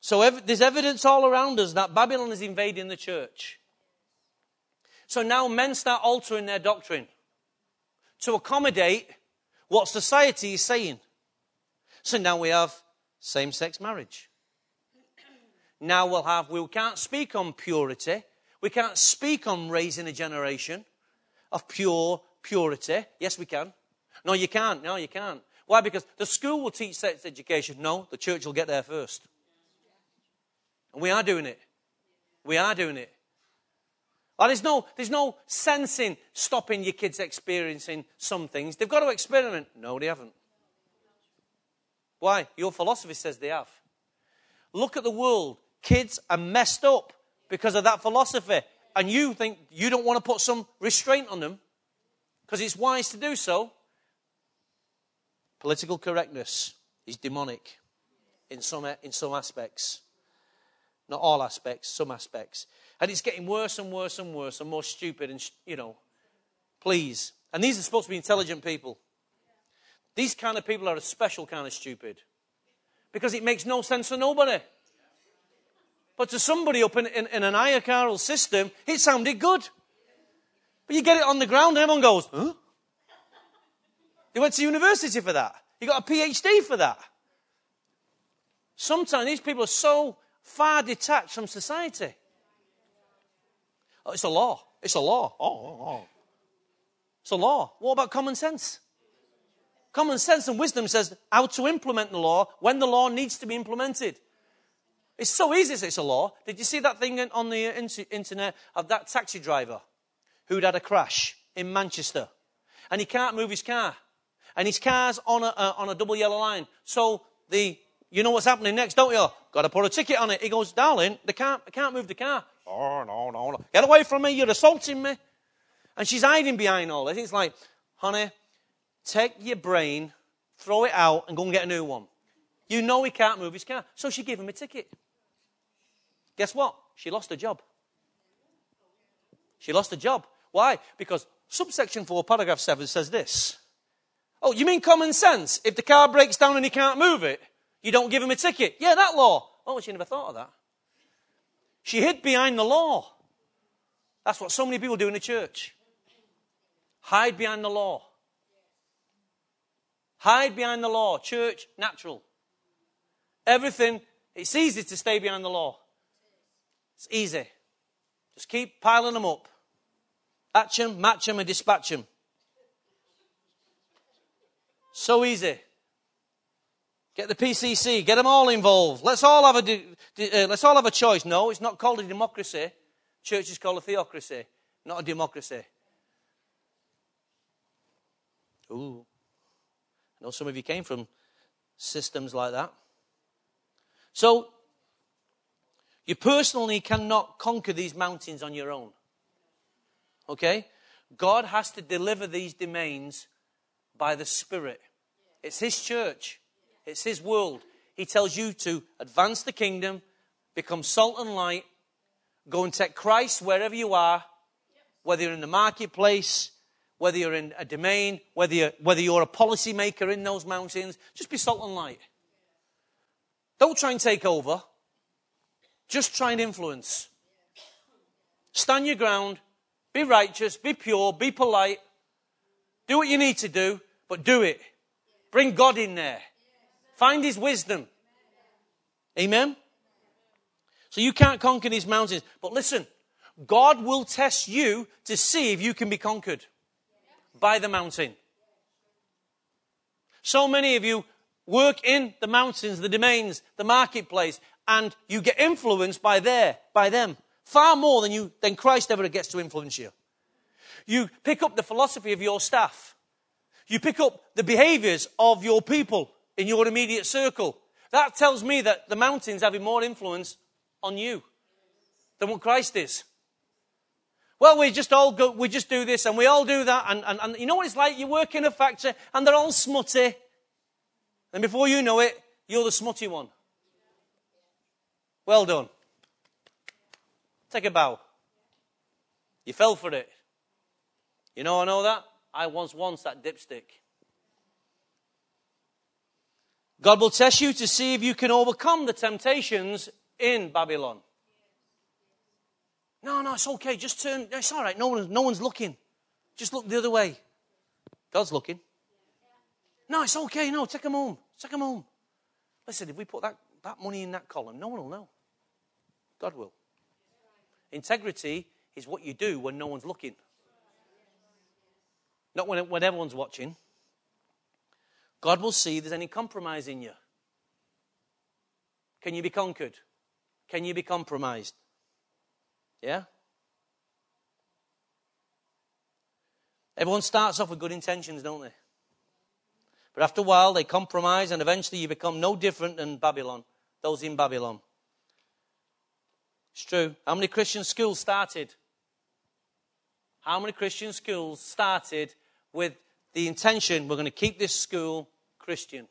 So ev- there's evidence all around us that Babylon is invading the church. So now men start altering their doctrine to accommodate what society is saying. So now we have same sex marriage. Now we'll have, we can't speak on purity. We can't speak on raising a generation of pure purity. Yes, we can. No, you can't. No, you can't. Why? Because the school will teach sex education. No, the church will get there first. And we are doing it. We are doing it. Well, there's no, there's no sense in stopping your kids experiencing some things. They've got to experiment. No, they haven't. Why? Your philosophy says they have. Look at the world. Kids are messed up because of that philosophy. And you think you don't want to put some restraint on them because it's wise to do so. Political correctness is demonic in some, in some aspects. Not all aspects, some aspects. And it's getting worse and worse and worse and more stupid and, you know, please. And these are supposed to be intelligent people. These kind of people are a special kind of stupid. Because it makes no sense to nobody. But to somebody up in, in, in an hierarchical system, it sounded good. But you get it on the ground and everyone goes, huh? You went to university for that. You got a PhD for that. Sometimes these people are so far detached from society. Oh, it's a law. It's a law. Oh, oh, oh. It's a law. What about common sense? Common sense and wisdom says how to implement the law when the law needs to be implemented. It's so easy to say it's a law. Did you see that thing on the internet of that taxi driver who'd had a crash in Manchester? And he can't move his car. And his car's on a, uh, on a double yellow line. So the you know what's happening next, don't you? Got to put a ticket on it. He goes, darling, they can't, they can't move the car. Oh, no, no, no. Get away from me. You're assaulting me. And she's hiding behind all this. It's like, honey, take your brain, throw it out, and go and get a new one. You know he can't move his car. So she gave him a ticket. Guess what? She lost her job. She lost her job. Why? Because subsection 4, paragraph 7 says this. Oh, you mean common sense? If the car breaks down and he can't move it, you don't give him a ticket. Yeah, that law. Oh, she never thought of that. She hid behind the law. That's what so many people do in the church. Hide behind the law. Hide behind the law. Church, natural. Everything, it's easy to stay behind the law. It's easy. Just keep piling them up. Match them, match them, and dispatch them. So easy. Get the PCC, get them all involved. Let's all have a, uh, let's all have a choice. No, it's not called a democracy. Church is called a theocracy, not a democracy. Ooh. I know some of you came from systems like that. So, you personally cannot conquer these mountains on your own. Okay? God has to deliver these domains by the Spirit. It's His church, it's His world. He tells you to advance the kingdom, become salt and light, go and take Christ wherever you are, whether you're in the marketplace, whether you're in a domain, whether you're, whether you're a policymaker in those mountains, just be salt and light. Don't try and take over. Just try and influence. Stand your ground. Be righteous. Be pure. Be polite. Do what you need to do, but do it. Bring God in there. Find His wisdom. Amen? So you can't conquer these mountains. But listen, God will test you to see if you can be conquered by the mountain. So many of you work in the mountains, the domains, the marketplace, and you get influenced by there, by them, far more than you than Christ ever gets to influence you. You pick up the philosophy of your staff. You pick up the behaviors of your people in your immediate circle. That tells me that the mountains having more influence on you than what Christ is. Well, we just all go, we just do this and we all do that. And, and, and you know what it's like? You work in a factory and they're all smutty. And before you know it, you're the smutty one. Well done. Take a bow. You fell for it. You know, I know that. I once once that dipstick. God will test you to see if you can overcome the temptations in Babylon. No, no, it's okay. Just turn. It's all right. No, one, no one's looking. Just look the other way. God's looking. No, it's okay. No, take them home. Take them home. Listen, if we put that, that money in that column, no one will know. God will. Integrity is what you do when no one's looking, not when, when everyone's watching. God will see if there's any compromise in you. Can you be conquered? Can you be compromised? Yeah? Everyone starts off with good intentions, don't they? But after a while, they compromise, and eventually you become no different than Babylon, those in Babylon. It's true. How many Christian schools started? How many Christian schools started with the intention we're going to keep this school Christian?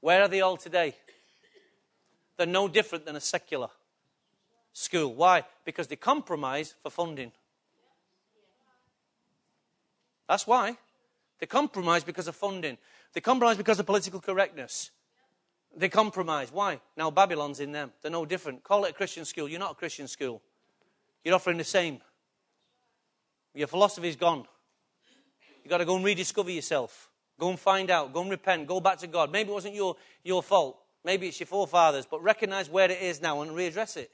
Where are they all today? They're no different than a secular school. Why? Because they compromise for funding. That's why. They compromise because of funding. They compromise because of political correctness. They compromise. Why? Now Babylon's in them. They're no different. Call it a Christian school. You're not a Christian school. You're offering the same. Your philosophy's gone. You've got to go and rediscover yourself. Go and find out. Go and repent. Go back to God. Maybe it wasn't your, your fault. Maybe it's your forefathers. But recognize where it is now and readdress it.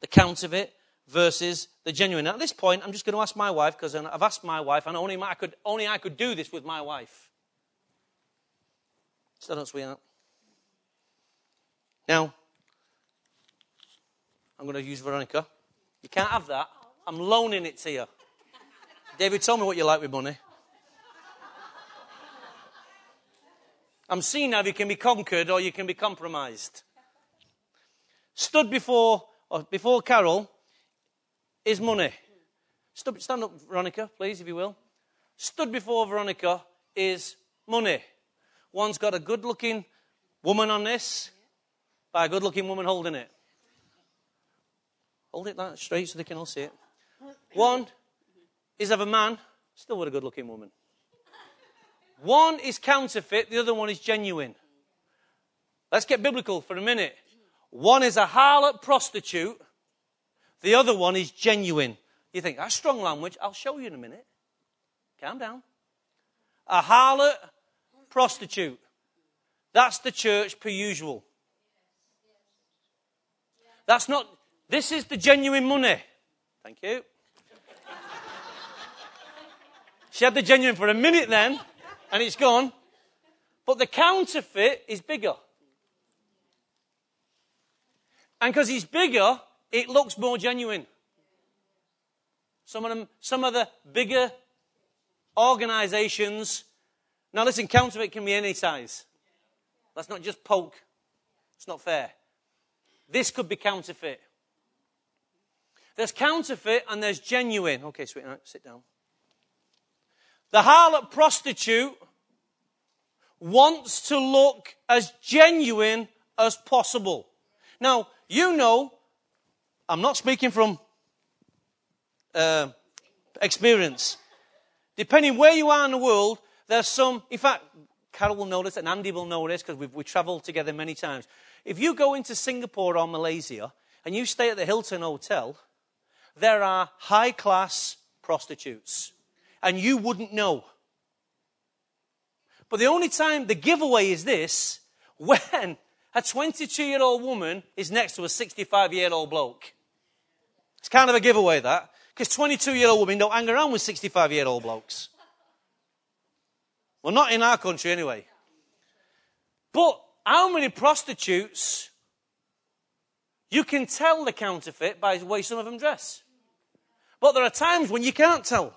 The counterfeit versus the genuine. Now, at this point, I'm just going to ask my wife because I've asked my wife, and only I could, only I could do this with my wife. Stand up, sweetheart. Now, I'm going to use Veronica. You can't have that. I'm loaning it to you. David, tell me what you like with money. I'm seeing if you can be conquered or you can be compromised. Stood before, or before Carol is money. Stand up, Veronica, please, if you will. Stood before Veronica is money. One's got a good looking woman on this, by a good looking woman holding it. Hold it that straight so they can all see it. One is of a man, still with a good looking woman. One is counterfeit, the other one is genuine. Let's get biblical for a minute. One is a harlot prostitute, the other one is genuine. You think, that's strong language. I'll show you in a minute. Calm down. A harlot prostitute. That's the church per usual. That's not, this is the genuine money. Thank you. she had the genuine for a minute then, and it's gone. But the counterfeit is bigger. And because he's bigger, it looks more genuine. Some of them, some of the bigger organizations. Now listen, counterfeit can be any size. That's not just poke. It's not fair. This could be counterfeit. There's counterfeit and there's genuine. Okay, sweetheart, sit down. The harlot prostitute wants to look as genuine as possible. Now, you know, I'm not speaking from uh, experience. Depending where you are in the world, there's some, in fact, Carol will this and Andy will this because we've, we've traveled together many times. If you go into Singapore or Malaysia and you stay at the Hilton Hotel, there are high class prostitutes. And you wouldn't know. But the only time the giveaway is this *laughs* when a 22 year old woman is next to a 65 year old bloke. It's kind of a giveaway, that. Because 22 year old women don't hang around with 65 year old blokes. Well, not in our country anyway. But how many prostitutes you can tell the counterfeit by the way some of them dress? But there are times when you can't tell.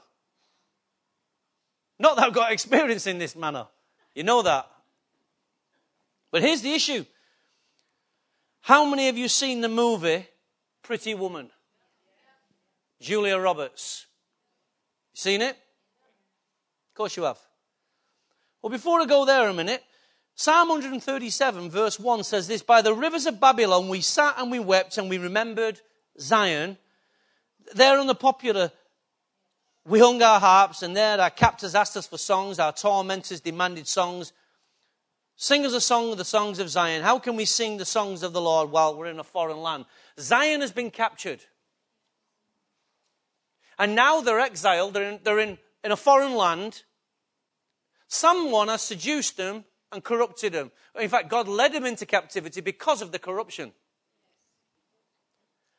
Not that I've got experience in this manner. You know that. But here's the issue. How many of you seen the movie Pretty Woman? Julia Roberts. Seen it? Of course you have. Well, before I go there a minute, Psalm 137, verse 1 says this By the rivers of Babylon we sat and we wept and we remembered Zion. There on the popular, we hung our harps, and there our captors asked us for songs, our tormentors demanded songs. Sing us a song of the songs of Zion. How can we sing the songs of the Lord while we're in a foreign land? Zion has been captured. And now they're exiled, they're in, they're in, in a foreign land. Someone has seduced them and corrupted them. In fact, God led them into captivity because of the corruption.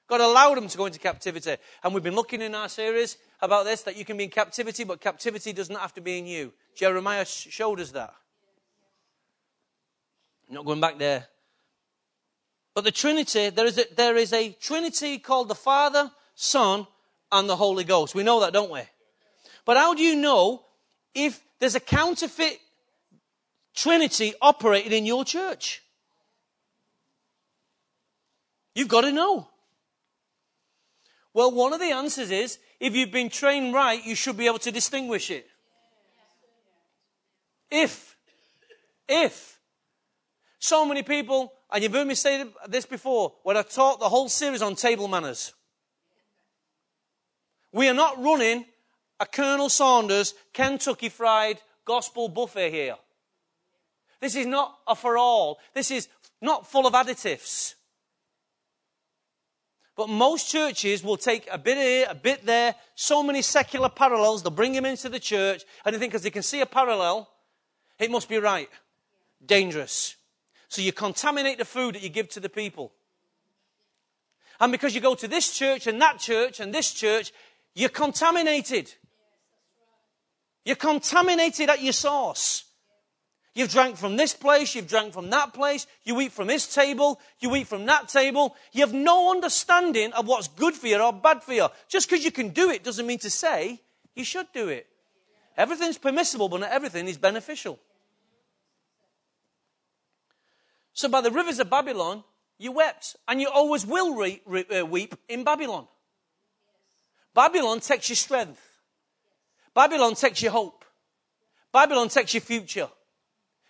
God allowed them to go into captivity. And we've been looking in our series about this that you can be in captivity, but captivity doesn't have to be in you. Jeremiah showed us that. I'm not going back there. But the Trinity, there is, a, there is a Trinity called the Father, Son, and the Holy Ghost. We know that, don't we? But how do you know if there's a counterfeit Trinity operating in your church? You've got to know. Well, one of the answers is if you've been trained right, you should be able to distinguish it. If, if, so many people, and you've heard me say this before, when I taught the whole series on table manners. We are not running a Colonel Sanders Kentucky Fried Gospel buffet here. This is not a for all. This is not full of additives. But most churches will take a bit here, a bit there, so many secular parallels, they'll bring them into the church, and they think because they can see a parallel, it must be right. Dangerous. So you contaminate the food that you give to the people. And because you go to this church and that church and this church, you're contaminated. You're contaminated at your source. You've drank from this place, you've drank from that place, you eat from this table, you eat from that table. You have no understanding of what's good for you or bad for you. Just because you can do it doesn't mean to say you should do it. Everything's permissible, but not everything is beneficial. So by the rivers of Babylon, you wept, and you always will re- re- uh, weep in Babylon. Babylon takes your strength. Babylon takes your hope. Babylon takes your future.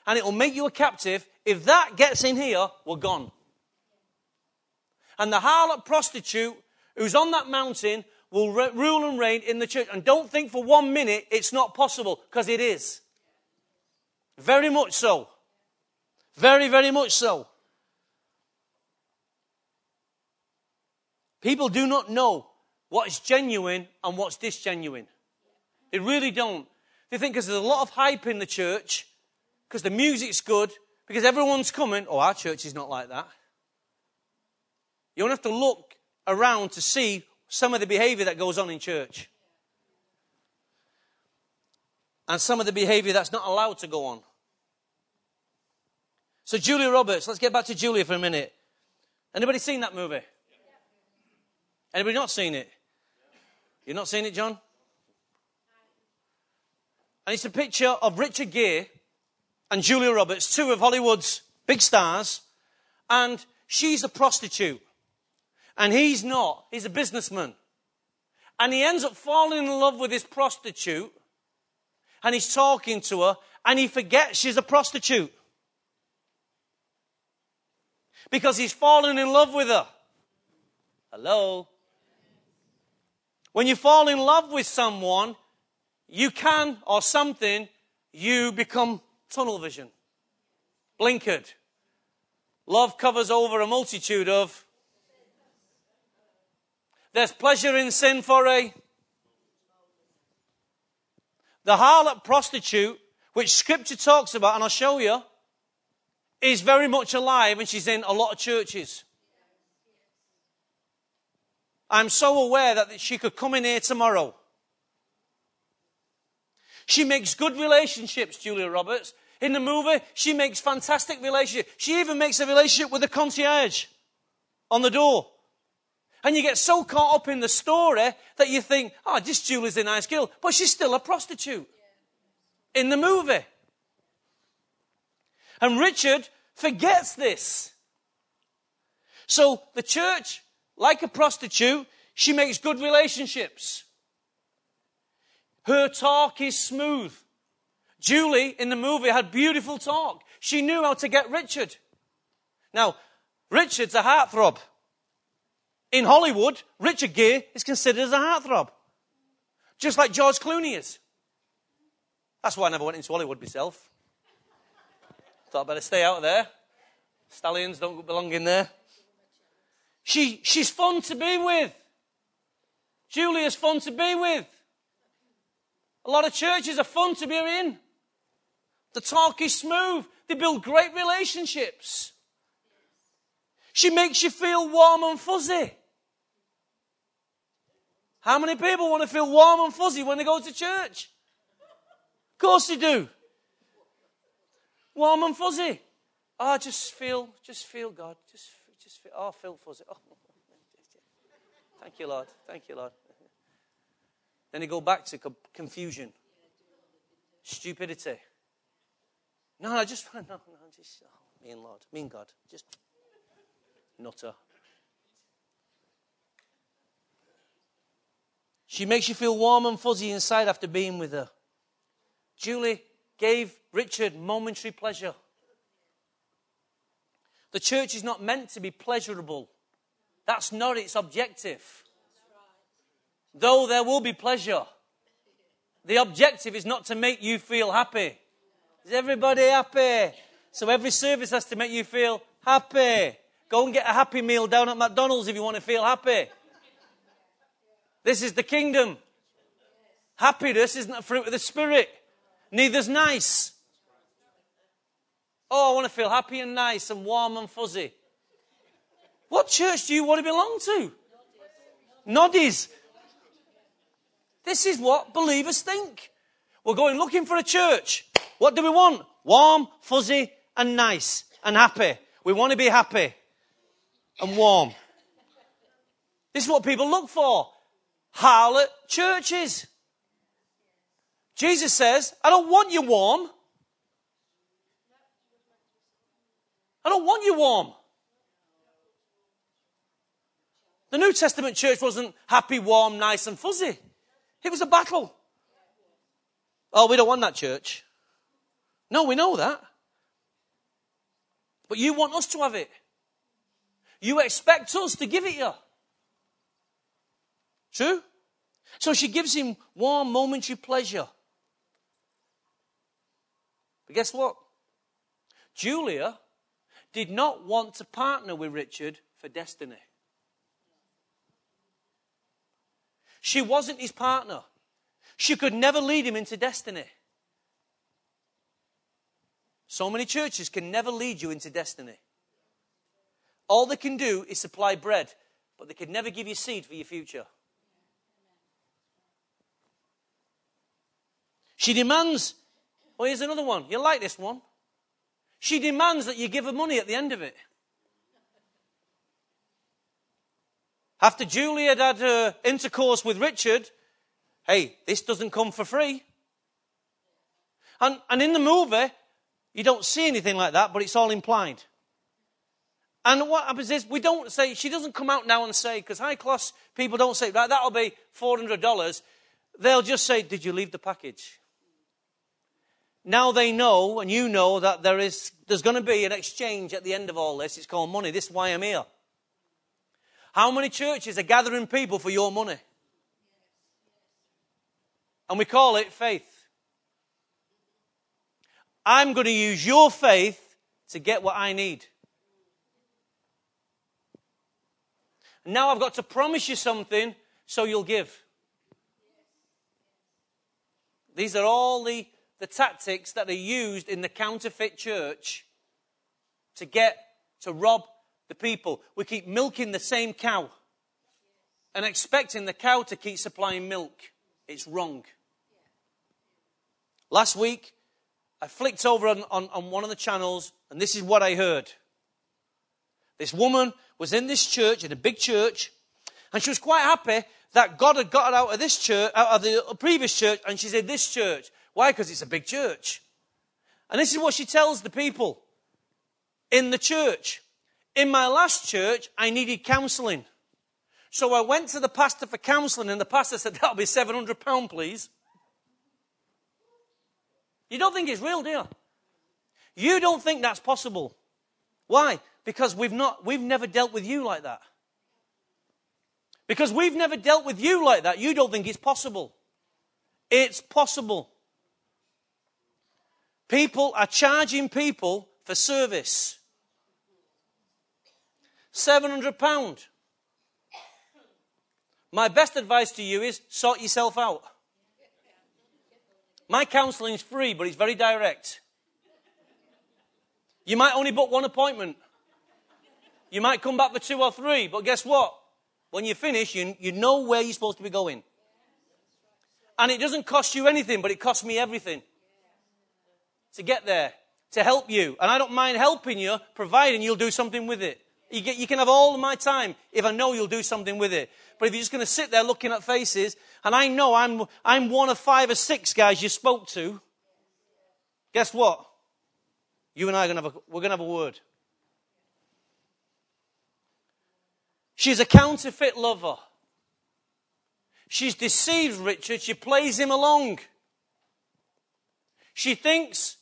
And it will make you a captive. If that gets in here, we're gone. And the harlot prostitute who's on that mountain will re- rule and reign in the church. And don't think for one minute it's not possible, because it is. Very much so. Very, very much so. People do not know what is genuine and what's disgenuine. They really don't. They think because there's a lot of hype in the church, because the music's good, because everyone's coming. Oh, our church is not like that. You don't have to look around to see some of the behavior that goes on in church. And some of the behavior that's not allowed to go on. So Julia Roberts, let's get back to Julia for a minute. Anybody seen that movie? Anybody not seen it? You've not seen it, John? And it's a picture of Richard Gere and Julia Roberts, two of Hollywood's big stars, and she's a prostitute. And he's not. He's a businessman. And he ends up falling in love with this prostitute. And he's talking to her. And he forgets she's a prostitute. Because he's fallen in love with her. Hello? When you fall in love with someone, you can, or something, you become tunnel vision, blinkered. Love covers over a multitude of. There's pleasure in sin for a. The harlot prostitute, which scripture talks about, and I'll show you, is very much alive and she's in a lot of churches. I'm so aware that she could come in here tomorrow. She makes good relationships, Julia Roberts. In the movie, she makes fantastic relationships. She even makes a relationship with the concierge on the door. And you get so caught up in the story that you think, oh, this Julie's a nice girl, but she's still a prostitute in the movie. And Richard forgets this. So the church like a prostitute, she makes good relationships. Her talk is smooth. Julie in the movie had beautiful talk. She knew how to get Richard. Now, Richard's a heartthrob. In Hollywood, Richard Gere is considered as a heartthrob. Just like George Clooney is. That's why I never went into Hollywood myself. Thought I'd better stay out of there. Stallions don't belong in there. She, she's fun to be with. Julia's fun to be with. A lot of churches are fun to be in. The talk is smooth. They build great relationships. She makes you feel warm and fuzzy. How many people want to feel warm and fuzzy when they go to church? Of course they do. Warm and fuzzy. Oh, just feel, just feel God. Just just feel, oh, feel fuzzy. Oh, *laughs* thank you, Lord. Thank you, Lord. Then you go back to confusion, stupidity. No, I just *laughs* no, no, just oh, me and Lord, me and God, just nutter. She makes you feel warm and fuzzy inside after being with her. Julie gave Richard momentary pleasure. The church is not meant to be pleasurable. That's not its objective. Though there will be pleasure, the objective is not to make you feel happy. Is everybody happy? So every service has to make you feel happy. Go and get a happy meal down at McDonald's if you want to feel happy. This is the kingdom. Happiness isn't a fruit of the Spirit. Neither's nice. Oh, I want to feel happy and nice and warm and fuzzy. What church do you want to belong to? Noddies. This is what believers think. We're going looking for a church. What do we want? Warm, fuzzy, and nice and happy. We want to be happy and warm. This is what people look for. Harlot churches. Jesus says, I don't want you warm. I don't want you warm. The New Testament church wasn't happy, warm, nice, and fuzzy. It was a battle. Oh, we don't want that church. No, we know that. But you want us to have it. You expect us to give it you. True? So she gives him warm, momentary pleasure. But guess what? Julia did not want to partner with Richard for destiny. She wasn't his partner. She could never lead him into destiny. So many churches can never lead you into destiny. All they can do is supply bread, but they can never give you seed for your future. She demands, oh, here's another one. You like this one? She demands that you give her money at the end of it. After Julie had had her intercourse with Richard, hey, this doesn't come for free. And, and in the movie, you don't see anything like that, but it's all implied. And what happens is we don't say, she doesn't come out now and say, because high class people don't say, right, that'll be $400. They'll just say, did you leave the package? Now they know, and you know, that there is, there's going to be an exchange at the end of all this. It's called money. This is why I'm here. How many churches are gathering people for your money? And we call it faith. I'm going to use your faith to get what I need. Now I've got to promise you something so you'll give. These are all the, the tactics that are used in the counterfeit church to get, to rob the people. We keep milking the same cow and expecting the cow to keep supplying milk. It's wrong. Last week, I flicked over on, on, on one of the channels, and this is what I heard. This woman was in this church, in a big church, and she was quite happy that God had got her out of this church, out of the previous church, and she's in this church. Why? Because it's a big church. And this is what she tells the people in the church. In my last church, I needed counseling. So I went to the pastor for counseling, and the pastor said, That'll be £700, please. You don't think it's real, do you? You don't think that's possible. Why? Because we've not, we've never dealt with you like that. Because we've never dealt with you like that, you don't think it's possible. It's possible. People are charging people for service. £700. My best advice to you is sort yourself out. My counseling is free, but it's very direct. You might only book one appointment. You might come back for two or three, but guess what? When you finish, you, you know where you're supposed to be going. And it doesn't cost you anything, but it costs me everything to get there, to help you. And I don't mind helping you, providing you'll do something with it. You, can have all my time if I know you'll do something with it. But if you're just going to sit there looking at faces, and I know I'm, I'm one of five or six guys you spoke to, guess what? You and I are going to have a, we're going to have a word. She's a counterfeit lover. She's deceived Richard. She plays him along. She thinks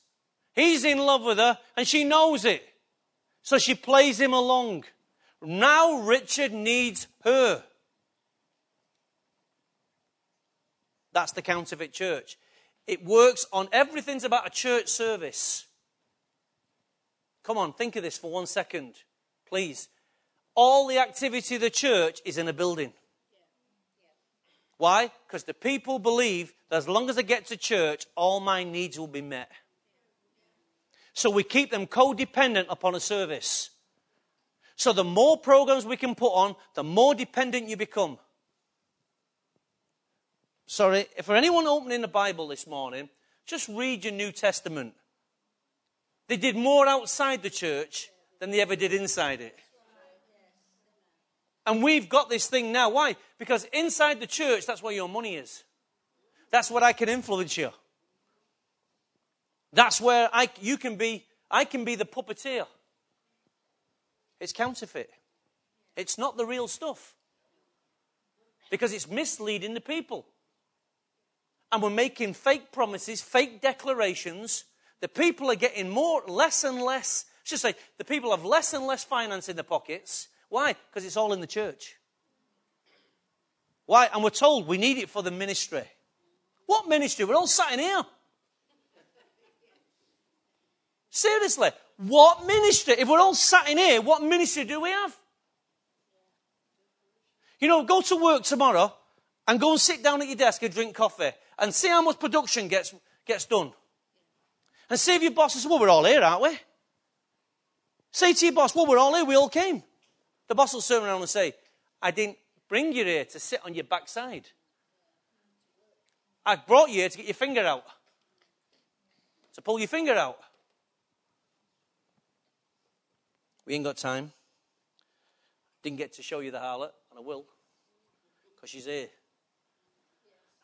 he's in love with her and she knows it. So she plays him along. Now Richard needs her. That's the counterfeit church. It works on everything's about a church service. Come on, think of this for one second, please all the activity of the church is in a building. Why? Because the people believe that as long as they get to church, all my needs will be met. So we keep them codependent upon a service. So the more programs we can put on, the more dependent you become. Sorry, if for anyone opening the Bible this morning, just read your New Testament. They did more outside the church than they ever did inside it. And we've got this thing now. Why? Because inside the church, that's where your money is. That's what I can influence you. That's where I, you can be, I can be the puppeteer. It's counterfeit. It's not the real stuff. Because it's misleading the people. And we're making fake promises, fake declarations. The people are getting more, less and less. Should say, the people have less and less finance in their pockets why? Because it's all in the church. Why? And we're told we need it for the ministry. What ministry? We're all sat in here. Seriously, what ministry? If we're all sat in here, what ministry do we have? You know, go to work tomorrow and go and sit down at your desk and drink coffee and see how much production gets, gets done. And see if your boss says, well, we're all here, aren't we? Say to your boss, well, we're all here, we all came. The boss will turn around and say, I didn't bring you here to sit on your backside. I brought you here to get your finger out. To pull your finger out. We ain't got time. Didn't get to show you the harlot, and I will. Because she's here.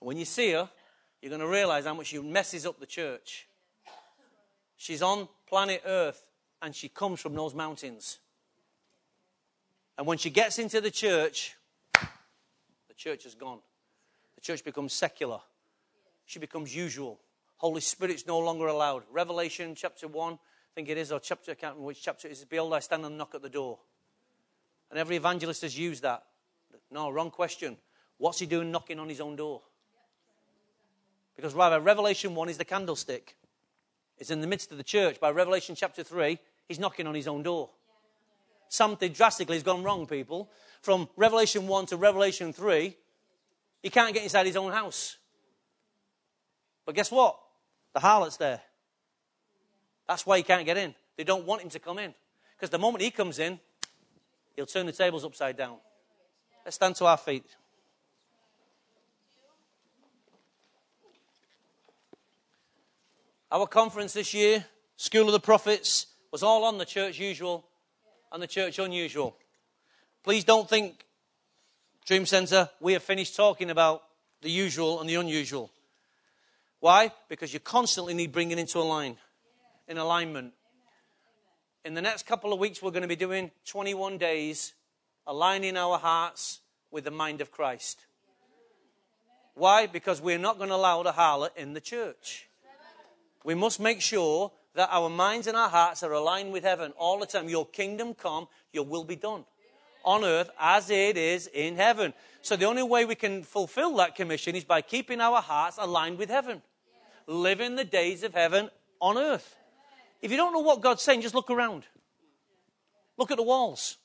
And when you see her, you're going to realize how much she messes up the church. She's on planet Earth, and she comes from those mountains. And when she gets into the church, the church is gone. The church becomes secular. She becomes usual. Holy Spirit's no longer allowed. Revelation chapter 1, I think it is, or chapter, I can't remember which chapter it is. Behold, I stand and knock at the door. And every evangelist has used that. No, wrong question. What's he doing knocking on his own door? Because rather, Revelation 1 is the candlestick. It's in the midst of the church. By Revelation chapter 3, he's knocking on his own door. Something drastically has gone wrong, people. From Revelation 1 to Revelation 3, he can't get inside his own house. But guess what? The harlot's there. That's why he can't get in. They don't want him to come in. Because the moment he comes in, he'll turn the tables upside down. Let's stand to our feet. Our conference this year, School of the Prophets, was all on the church usual and the church unusual. Please don't think, Dream Center, we have finished talking about the usual and the unusual. Why? Because you constantly need bringing into a line, in alignment. In the next couple of weeks, we're going to be doing 21 days aligning our hearts with the mind of Christ. Why? Because we're not going to allow the harlot in the church. We must make sure that our minds and our hearts are aligned with heaven all the time. Your kingdom come, your will be done on earth as it is in heaven. So the only way we can fulfill that commission is by keeping our hearts aligned with heaven. Living the days of heaven on earth. If you don't know what God's saying, just look around. Look at the walls.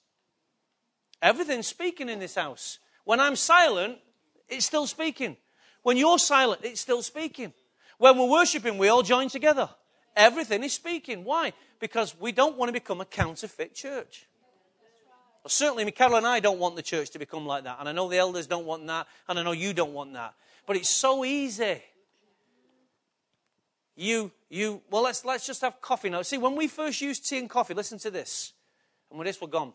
Everything's speaking in this house. When I'm silent, it's still speaking. When you're silent, it's still speaking. When we're worshiping, we all join together. Everything is speaking. Why? Because we don't want to become a counterfeit church. Well, certainly, Carol and I don't want the church to become like that. And I know the elders don't want that. And I know you don't want that. But it's so easy. You, you, well, let's, let's just have coffee now. See, when we first used tea and coffee, listen to this. And with this, we're gone.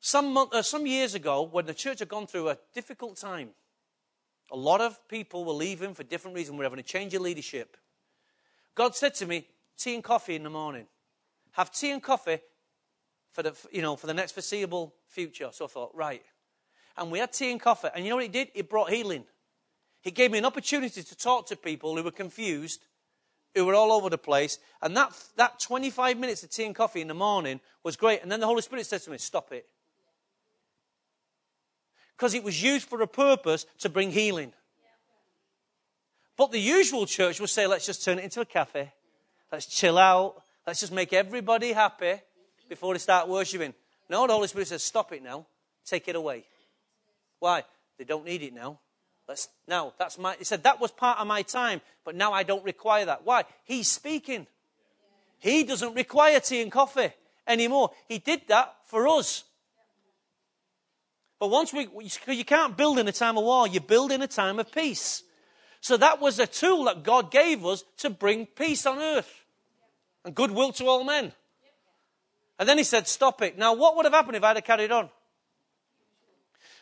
Some, month, uh, some years ago, when the church had gone through a difficult time, a lot of people were leaving for different reasons. We're having a change of leadership. God said to me, tea and coffee in the morning. Have tea and coffee for the, you know, for the next foreseeable future. So I thought, right. And we had tea and coffee. And you know what it did? It brought healing. It gave me an opportunity to talk to people who were confused, who were all over the place. And that, that 25 minutes of tea and coffee in the morning was great. And then the Holy Spirit said to me, stop it because it was used for a purpose to bring healing. But the usual church would say, let's just turn it into a cafe. Let's chill out. Let's just make everybody happy before they start worshiping. No, the Holy Spirit says, stop it now. Take it away. Why? They don't need it now. Let's, now, that's my, he said, that was part of my time, but now I don't require that. Why? He's speaking. He doesn't require tea and coffee anymore. He did that for us. But once we, you can't build in a time of war, you build in a time of peace. So that was a tool that God gave us to bring peace on earth and goodwill to all men. And then he said, stop it. Now, what would have happened if I'd have carried on?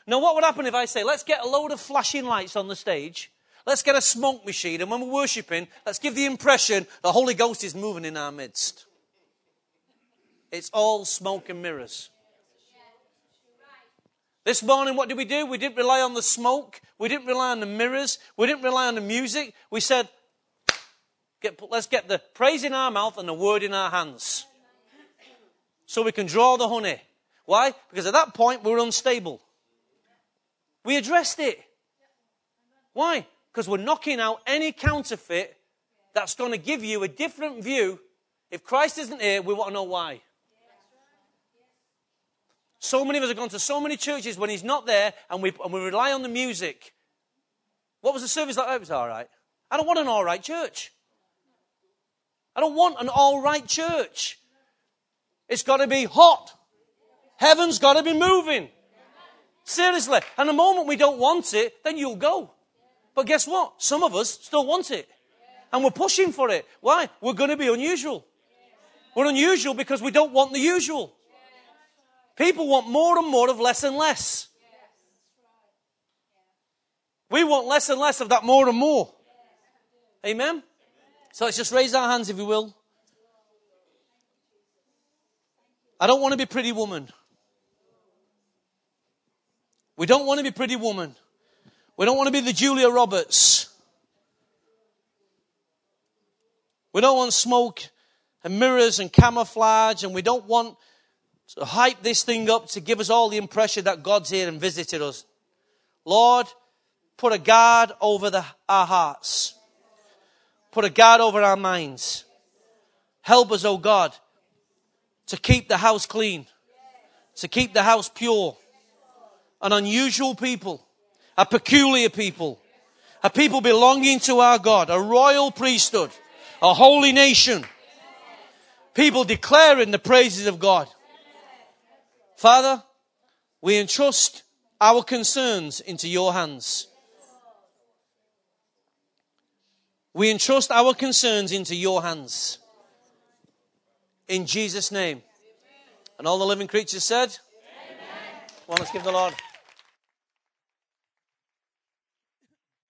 Now, what would happen if I say, let's get a load of flashing lights on the stage, let's get a smoke machine, and when we're worshipping, let's give the impression the Holy Ghost is moving in our midst. It's all smoke and mirrors. This morning, what did we do? We didn't rely on the smoke. We didn't rely on the mirrors. We didn't rely on the music. We said, get, let's get the praise in our mouth and the word in our hands. So we can draw the honey. Why? Because at that point, we were unstable. We addressed it. Why? Because we're knocking out any counterfeit that's going to give you a different view. If Christ isn't here, we want to know why. So many of us have gone to so many churches when he's not there and we, and we rely on the music. What was the service like? It was all right. I don't want an all right church. I don't want an all right church. It's got to be hot. Heaven's got to be moving. Seriously. And the moment we don't want it, then you'll go. But guess what? Some of us still want it. And we're pushing for it. Why? We're going to be unusual. We're unusual because we don't want the usual. People want more and more of less and less. We want less and less of that more and more. Amen? So let's just raise our hands, if you will. I don't want to be pretty woman. We don't want to be pretty woman. We don't want to be the Julia Roberts. We don't want smoke and mirrors and camouflage, and we don't want to hype this thing up to give us all the impression that God's here and visited us. Lord, put a guard over the, our hearts. Put a guard over our minds. Help us, oh God, to keep the house clean, to keep the house pure. An unusual people, a peculiar people, a people belonging to our God, a royal priesthood, a holy nation, people declaring the praises of God. Father, we entrust our concerns into your hands. We entrust our concerns into your hands. In Jesus' name. And all the living creatures said, Amen. Well, let's give the Lord.